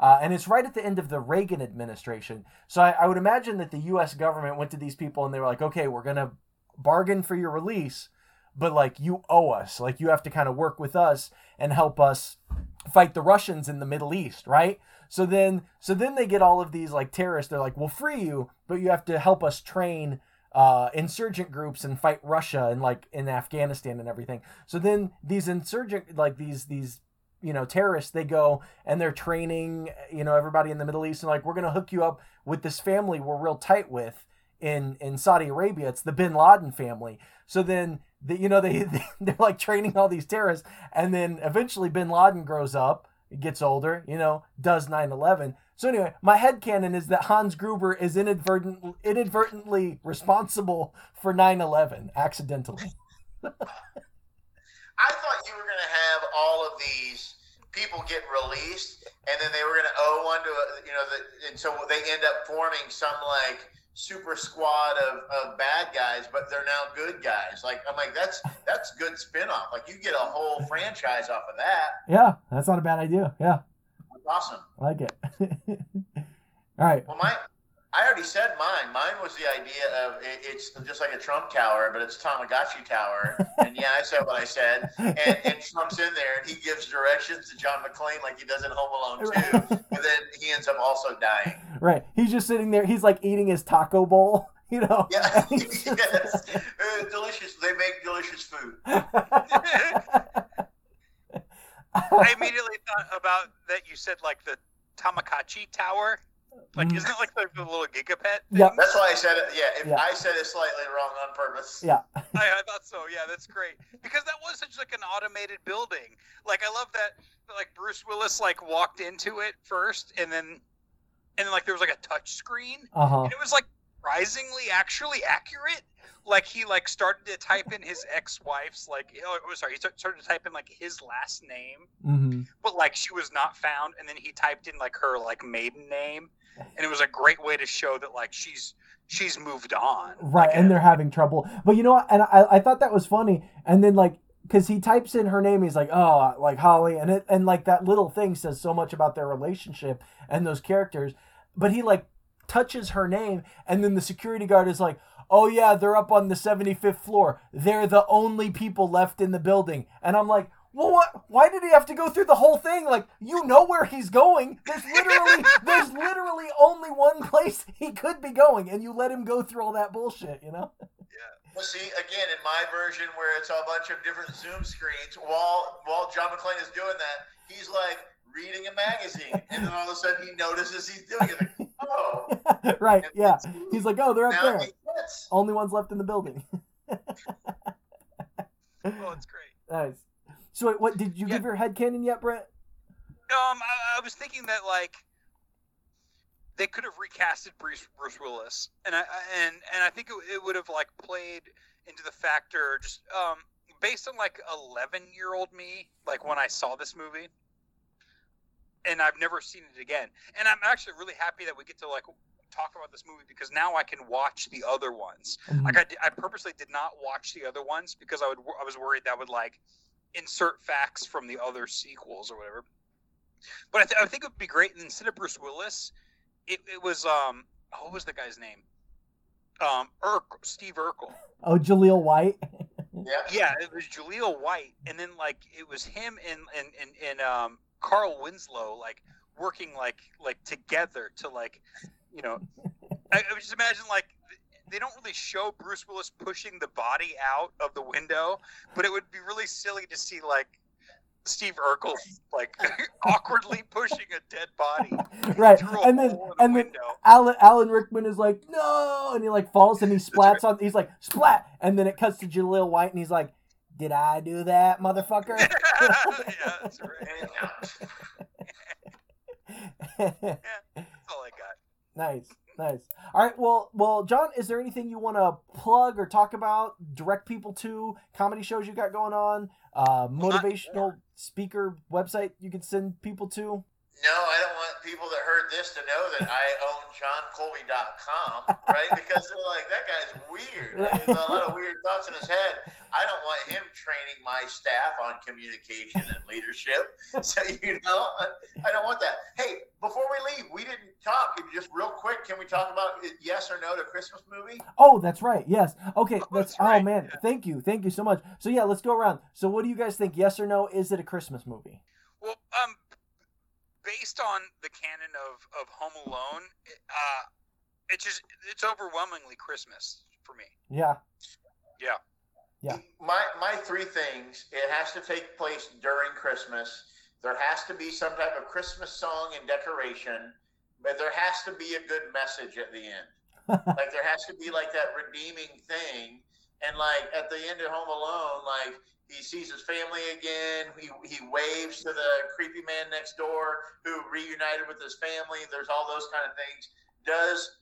Uh, and it's right at the end of the Reagan administration. So I, I would imagine that the U.S. government went to these people and they were like, "Okay, we're gonna bargain for your release, but like you owe us. Like you have to kind of work with us and help us fight the Russians in the Middle East, right?" So then, so then they get all of these like terrorists. They're like, "We'll free you, but you have to help us train uh, insurgent groups and fight Russia and like in Afghanistan and everything. So then these insurgent like these these you know terrorists they go and they're training you know everybody in the Middle East and like we're gonna hook you up with this family we're real tight with in in Saudi Arabia. It's the Bin Laden family. So then the, you know they they're like training all these terrorists and then eventually Bin Laden grows up gets older, you know, does 9/11. So anyway, my head canon is that Hans Gruber is inadvertent, inadvertently responsible for 9/11 accidentally. I thought you were going to have all of these people get released, and then they were going to owe one to you know, the, and so they end up forming some like super squad of, of bad guys, but they're now good guys. Like I'm like that's that's good spinoff. Like you get a whole franchise off of that. Yeah, that's not a bad idea. Yeah, That's awesome. I like it. All right. Well, my I already said mine. Mine was the idea of it, it's just like a Trump tower, but it's Tamagotchi tower. and yeah, I said what I said. And, and Trump's in there, and he gives directions to John McClane like he does in Home Alone too. but then he ends up also dying. Right. He's just sitting there. He's like eating his taco bowl. You know. Yeah, And yes. Uh, delicious. They make delicious food. I immediately thought about that you said like the Tamakachi Tower. Like, Mhm. isn't it like the, the little gigapet? Yeah. That's why I said it. Yeah, if Yeah. I said it slightly wrong on purpose. yeah. I, I thought so. Yeah, that's great because that was such like an automated building. Like I love that. Like Bruce Willis like walked into it first, and then and then like there was like a touch screen, Uh huh. and it was like surprisingly actually accurate. Like he like started to type in his ex-wife's like oh sorry he started to type in like his last name, Mm-hmm. but like she was not found, and then he typed in like her like maiden name, and it was a great way to show that like she's she's moved on. Right, Like, and uh, they're having trouble. But you know what? And I, I thought that was funny. And then like, because he types in her name, he's like, oh, like Holly, and it and like that little thing says so much about their relationship and those characters. But he like touches her name, and then the security guard is like, oh yeah, they're up on the seventy fifth floor. They're the only people left in the building. And I'm like. Well, what? Why did he have to go through the whole thing? Like, you know where he's going. There's literally, there's literally only one place he could be going, and you let him go through all that bullshit. You know? Yeah. Well, see, again, in my version where it's a bunch of different Zoom screens, while while John McClane is doing that, he's like reading a magazine, and then all of a sudden he notices he's doing it. Like, oh, right? Yeah. He's like, oh, they're up there. it makes sense. Only ones left in the building. Oh, it's great. nice. So, wait, what did you Yeah. give your head canon yet, Brent? Um, I, I was thinking that like they could have recasted Bruce Bruce Willis, and I and and I think it, it would have like played into the factor just um based on like eleven year old me, like when I saw this movie, and I've never seen it again, and I'm actually really happy that we get to like talk about this movie because now I can watch the other ones. Mhm. Like I, I purposely did not watch the other ones because I would I was worried that would like insert facts from the other sequels or whatever. But I, th- I think it would be great instead of Bruce Willis, it, it was um what was the guy's name? Um, Urk Steve Urkel. Oh, Jaleel White. Yeah. Yeah, it was Jaleel White, and then like it was him and and and, and um Carl Winslow like working like like together to like you know I, I would just imagine like th- they don't really show Bruce Willis pushing the body out of the window, but it would be really silly to see like Steve Urkel like awkwardly pushing a dead body right. And then the and then. Alan Alan Rickman is like, no, and he like falls and he splats on. He's like splat, and then it cuts to Jaleel White, and he's like, did I do that, motherfucker? yeah, that's right. That's all I got. Nice, nice. All right, well, well, John, is there anything you want to plug or talk about? Direct people to comedy shows you got going on, uh, motivational speaker website you could send people to. No, I don't want people that heard this to know that I own JohnColby.com, right? Because they're like, that guy's weird. Like, There's a lot of weird thoughts in his head. I don't want him training my staff on communication and leadership. So, you know, I don't want that. Hey, before we leave, we didn't talk. Just real quick, can we talk about yes or no to Christmas movie? Oh, that's right. Yes. Okay. Oh, Let's. that's Oh man, yeah. thank you, thank you so much. So yeah, let's go around. So what do you guys think? Yes or no? Is it a Christmas movie? Well, um, based on the canon of of Home Alone, uh, it's just it's overwhelmingly Christmas for me. Yeah. Yeah. Yeah. My my three things. It has to take place during Christmas. There has to be some type of Christmas song and decoration, but there has to be a good message at the end. like there has to be like that redeeming thing. And like at the end of Home Alone, like he sees his family again. He, he waves to the creepy man next door who reunited with his family. There's all those kind of things. Does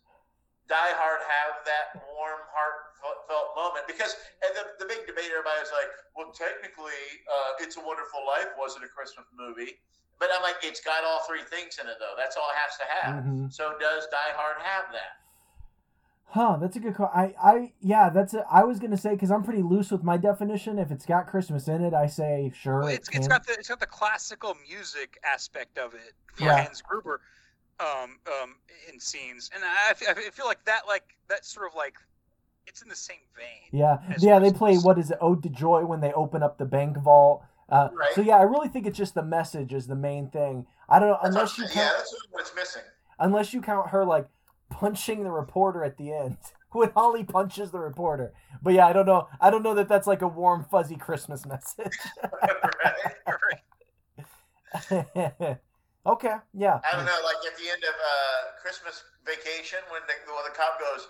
Die Hard have that warm, heartfelt moment? Because and the, the big debate, everybody was like, well, technically, uh, It's a Wonderful Life wasn't a Christmas movie. But I'm like, it's got all three things in it, though. That's all it has to have. Mhm. So does Die Hard have that? Huh, that's a good call. I, I, yeah, that's it. I was gonna say because I'm pretty loose with my definition. If it's got Christmas in it, I say sure. Well, it it's it's can. got the it's got the classical music aspect of it for Yeah. Hans Gruber, um, um, in scenes, and I, I feel like that like that sort of like it's in the same vein. Yeah, as yeah, they play what is it, Ode to Joy when they open up the bank vault. Uh, Right. So yeah, I really think it's just the message is the main thing. I don't know That's unless what you count, yeah, that's what it's missing. unless you count her like punching the reporter at the end when Holly punches the reporter. But yeah, I don't know. I don't know that that's like a warm fuzzy Christmas message. right? okay, yeah. I don't know, like at the end of uh, Christmas Vacation, when the when the cop goes,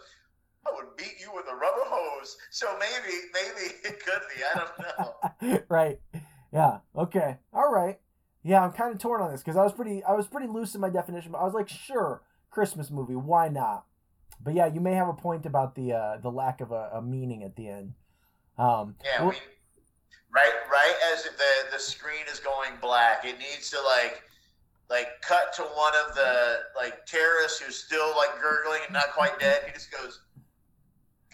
"I would beat you with a rubber hose." So maybe, maybe it could be. I don't know. right. Yeah. Okay. All right. Yeah, I'm kind of torn on this because I was pretty, I was pretty loose in my definition. But I was like, sure, Christmas movie, why not? But yeah, you may have a point about the uh, the lack of a, a meaning at the end. Um, Yeah, we right, right as the the screen is going black, it needs to like like cut to one of the like terrorists who's still like gurgling and not quite dead. He just goes.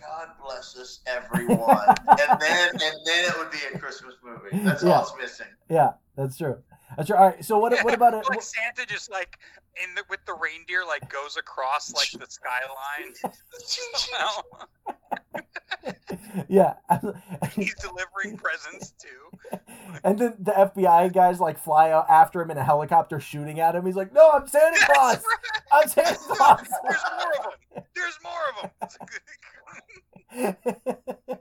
God bless us, everyone, and then and then it would be a Christmas movie. That's Yeah. all it's missing. yeah, that's true. That's true. All right. So what? What about it? like Santa just like in the, with the reindeer like goes across like the skyline somehow. yeah. He's delivering presents too. and then the FBI guys like fly out after him in a helicopter, shooting at him. He's like, "No, I'm Santa Claus. Right. I'm Santa Claus." There's more of them. There's more of them.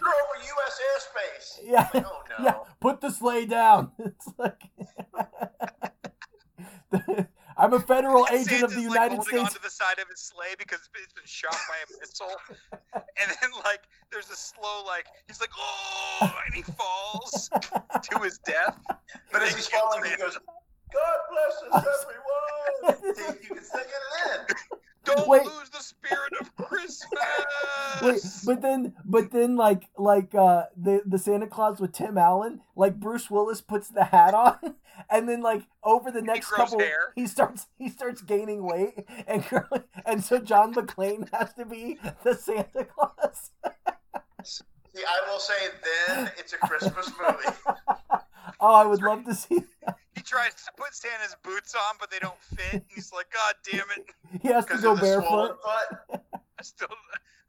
You're over U.S. airspace. yeah. Like, oh no. Yeah, put the sleigh down. It's like I'm a federal agent of the Santa's, like, United holding States. onto the side of his sleigh because it's been shot by a missile, and then like there's a slow like he's like oh, and he falls to his death. But as he's falling, he goes, God bless us, everyone. You can sing it in. Don't Wait. lose the spirit of Christmas. Wait, but then, but then, like, like uh, the the Santa Claus with Tim Allen, like Bruce Willis puts the hat on, and then like over the next grows couple, hair. he starts he starts gaining weight, and growing- and so John McClane has to be the Santa Claus. See, I will say then it's a Christmas movie. Oh, I would love to see. he tries to put Santa's boots on, but they don't fit. He's like, God damn it! He has to Because go of barefoot. foot. I still.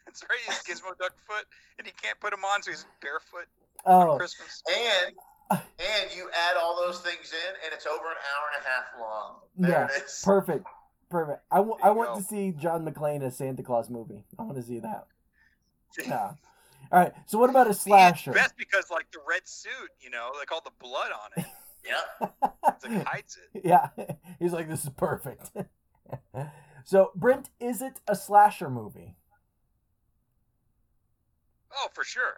That's right. He's Gizmo Duck foot, and he can't put them on, so he's barefoot on Oh, Christmas. And and you add all those things in, and it's over an hour and a half long. There Yeah, perfect, perfect. I, w- There I want go. to see John McClane as Santa Claus movie. I want to see that. Yeah. All right. So what about a slasher? It's best because like the red suit, you know, like all the blood on it, Yep. it's like hides it. Yeah, he's like, this is perfect. so, Brent, is it a slasher movie? Oh, for sure.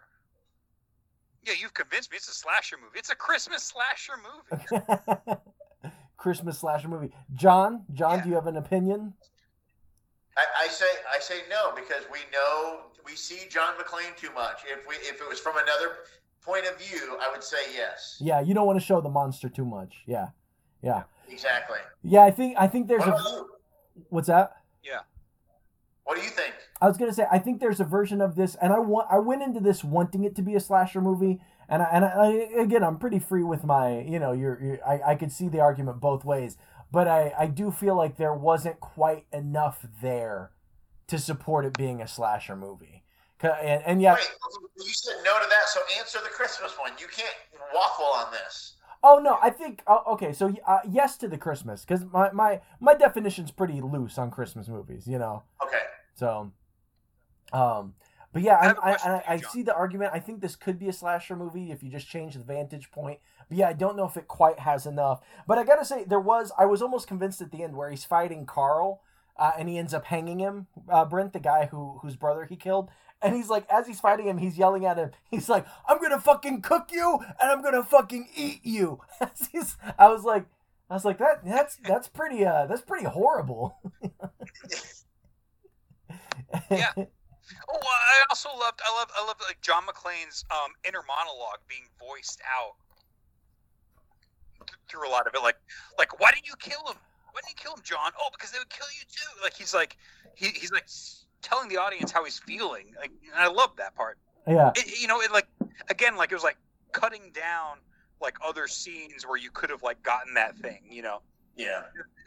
Yeah, you've convinced me. It's a slasher movie. It's a Christmas slasher movie. Christmas slasher movie. John, John, Yeah. do you have an opinion? I, I say I say no because we know we see John McClane too much. If we if it was from another point of view, I would say yes. Yeah, you don't want to show the monster too much. Yeah, yeah, Exactly. yeah. I think I think there's What a you? what's that? Yeah. What do you think? I was gonna say I think there's a version of this, and I want I went into this wanting it to be a slasher movie, and I, and I, again I'm pretty free with my you know you're, you're I I could see the argument both ways, but I I do feel like there wasn't quite enough there to support it being a slasher movie. and and yeah Wait, you said no to that, so answer the Christmas one. You can't waffle on this. oh no I think uh, okay so uh, yes to the Christmas because my my my definition's pretty loose on Christmas movies you know Okay. so Um, but yeah, I I, I, I, see the argument. I think this could be a slasher movie if you just change the vantage point. But yeah, I don't know if it quite has enough. But I gotta say, there was I was almost convinced at the end where he's fighting Carl, uh, and he ends up hanging him, uh, Brent, the guy who whose brother he killed. And he's like, as he's fighting him, he's yelling at him. He's like, "I'm gonna fucking cook you, and I'm gonna fucking eat you." I was like, I was like, that that's that's pretty uh that's pretty horrible. Yeah. Oh, I also loved. I love. I love like John McClane's um, inner monologue being voiced out through a lot of it. Like, like why didn't you kill him? Why didn't you kill him, John? Oh, because they would kill you too. Like he's like he, he's like telling the audience how he's feeling. Like and I love that part. yeah. It, you know, it like again, like it was like cutting down like other scenes where you could have like gotten that thing. You know, Yeah.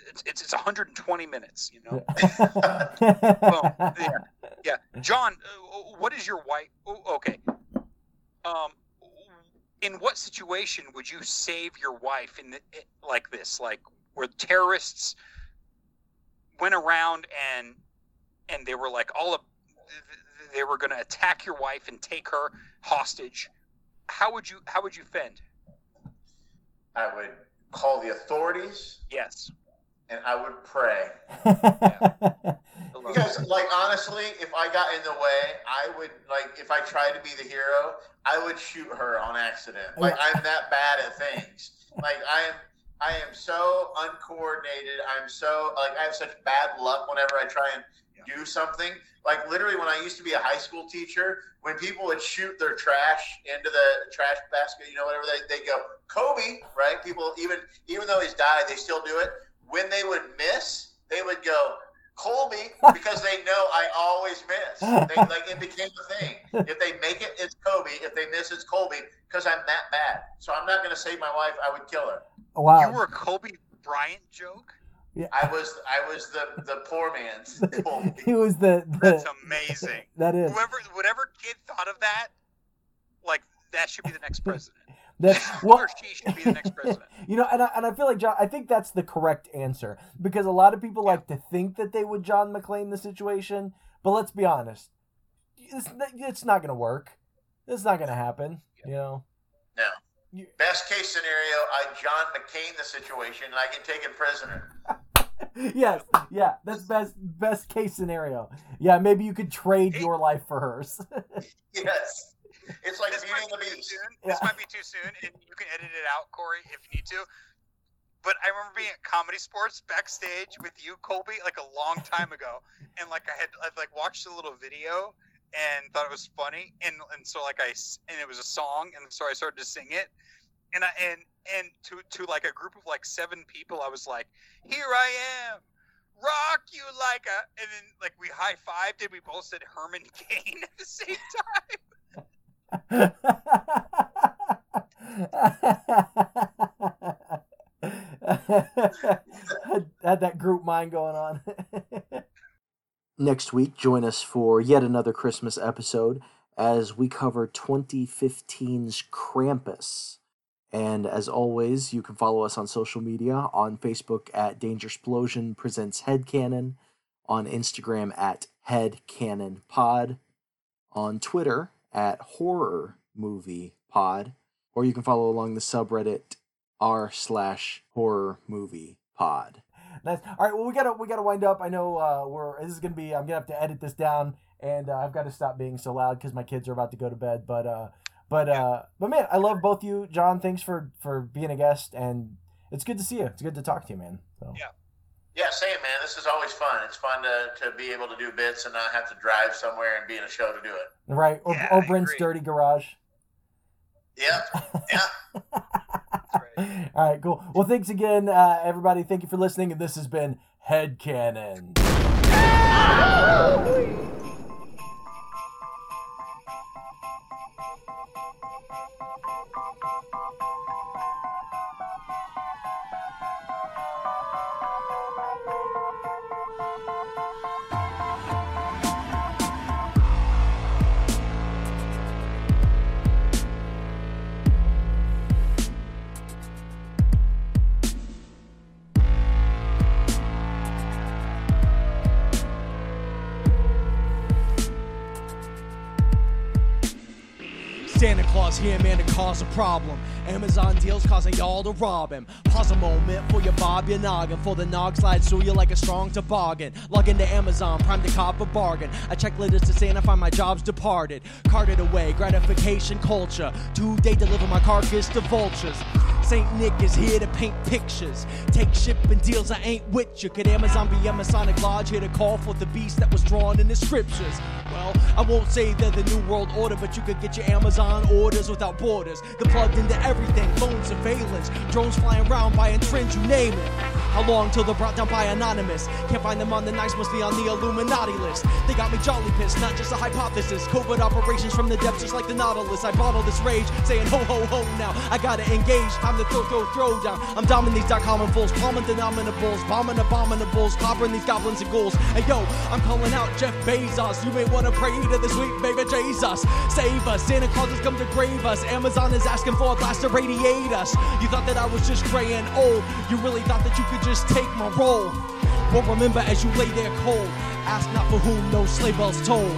it's it's, it's 120 minutes. You know. well, yeah. Yeah, John, uh, what is your wife? oh, Okay, um, in what situation would you save your wife in the, like this, like where terrorists went around and and they were like all of they were going to attack your wife and take her hostage? How would you how would you fend? I would call the authorities Yes, and I would pray. I Because, like, honestly, if I got in the way, I would, like, if I tried to be the hero, I would shoot her on accident. Like, I'm that bad at things. Like, I am. I am so uncoordinated. I'm so like I have such bad luck whenever I try and do something. Like literally, when I used to be a high school teacher, when people would shoot their trash into the trash basket, you know, whatever they they go Kobe, right? People even even though he's died, they still do it. When they would miss, they would go Colby because they know I always miss. They, like it became a thing. If they make it, it's Kobe. If they miss, it's Colby because I'm that bad. So I'm not going to save my wife. I would kill her. wow. you were a Kobe Bryant joke. I was I was the the poor man's Colby. he was the, That's amazing. that is whoever whatever kid thought of that, like that should be the next president. that He well or she should be the next president. you know and I, and I feel like John I think that's the correct answer because a lot of people like to think that they would John McClane the situation but let's be honest it's, it's not gonna work it's not gonna happen you know No. You- Best case scenario, I John McCain the situation and I get taken prisoner. yes yeah that's best best case scenario yeah maybe you could trade your life for hers Yes. It's like This Beauty might and the be too Beast. soon. Yeah. This might be too soon, and you can edit it out, Corey, if you need to. But I remember being at ComedySportz backstage with you, Colby, like a long time ago, and like I had I'd like watched a little video and thought it was funny, and and so like I and it was a song, and so I started to sing it, and I and and to to like a group of like seven people, I was like, "Here I am." Rock you like a, and then like we high fived and we both said Herman Cain at the same time. I had that group mind going on. Next week, join us for yet another Christmas episode as we cover 2015's Krampus. And as always, you can follow us on social media on Facebook at Danger Explosion Presents Headcanon, on Instagram at Headcanon Pod, on Twitter at Horror Movie Pod, or you can follow along the subreddit r slash horror movie pod. Nice. All right. Well, we gotta we gotta wind up. I know uh, we're this is gonna be. I'm gonna have to edit this down, and uh, I've got to stop being so loud because my kids are about to go to bed. But uh, but uh, but man, I love both you, John. Thanks for for being a guest, and it's good to see you. It's good to talk to you, man. So Yeah. Yeah, same man. This is always fun. It's fun to, to be able to do bits and not have to drive somewhere and be in a show to do it. right. Or, Yeah, or Brent's dirty garage. Yep. Yeah. right. All right, cool. Well, thanks again, uh, everybody. Thank you for listening, and this has been Headcanon. Santa Claus here, man, to cause a problem. Amazon deals causing y'all to rob him. Pause a moment for your bob your noggin. For the nog slides through you like a strong toboggan. Log into Amazon, prime to cop a bargain. I check letters to Santa, find my job's departed. Carted away, gratification culture. Today deliver my carcass to vultures. St. Nick is here to paint pictures. Take shipping deals, I ain't with you. Could Amazon be a Masonic Lodge here to call for the beast that was drawn in the scriptures? Well, I won't say they're the New World Order, but you could get your Amazon orders without borders. They're plugged into everything phone surveillance, drones flying around buying trends, you name it. How long till they're brought down by Anonymous? Can't find them on the nice, must be on the Illuminati list. They got me jolly pissed, not just a hypothesis. Covert operations from the depths, just like the Nautilus. I bottle this rage, saying ho ho ho now. I gotta engage, time to throw, throw, throw down. I'm doming these common fools, palming denominables, bombing abominables, coppering these goblins and ghouls. Hey yo, I'm calling out Jeff Bezos. You may wanna pray to the sweet baby Jesus. Save us, Santa Claus has come to grave us. Amazon is asking for a blast to radiate us. You thought that I was just gray and old. Oh, you really thought that you could just take my role. But remember as you lay there cold, ask not for whom no sleigh bells toll.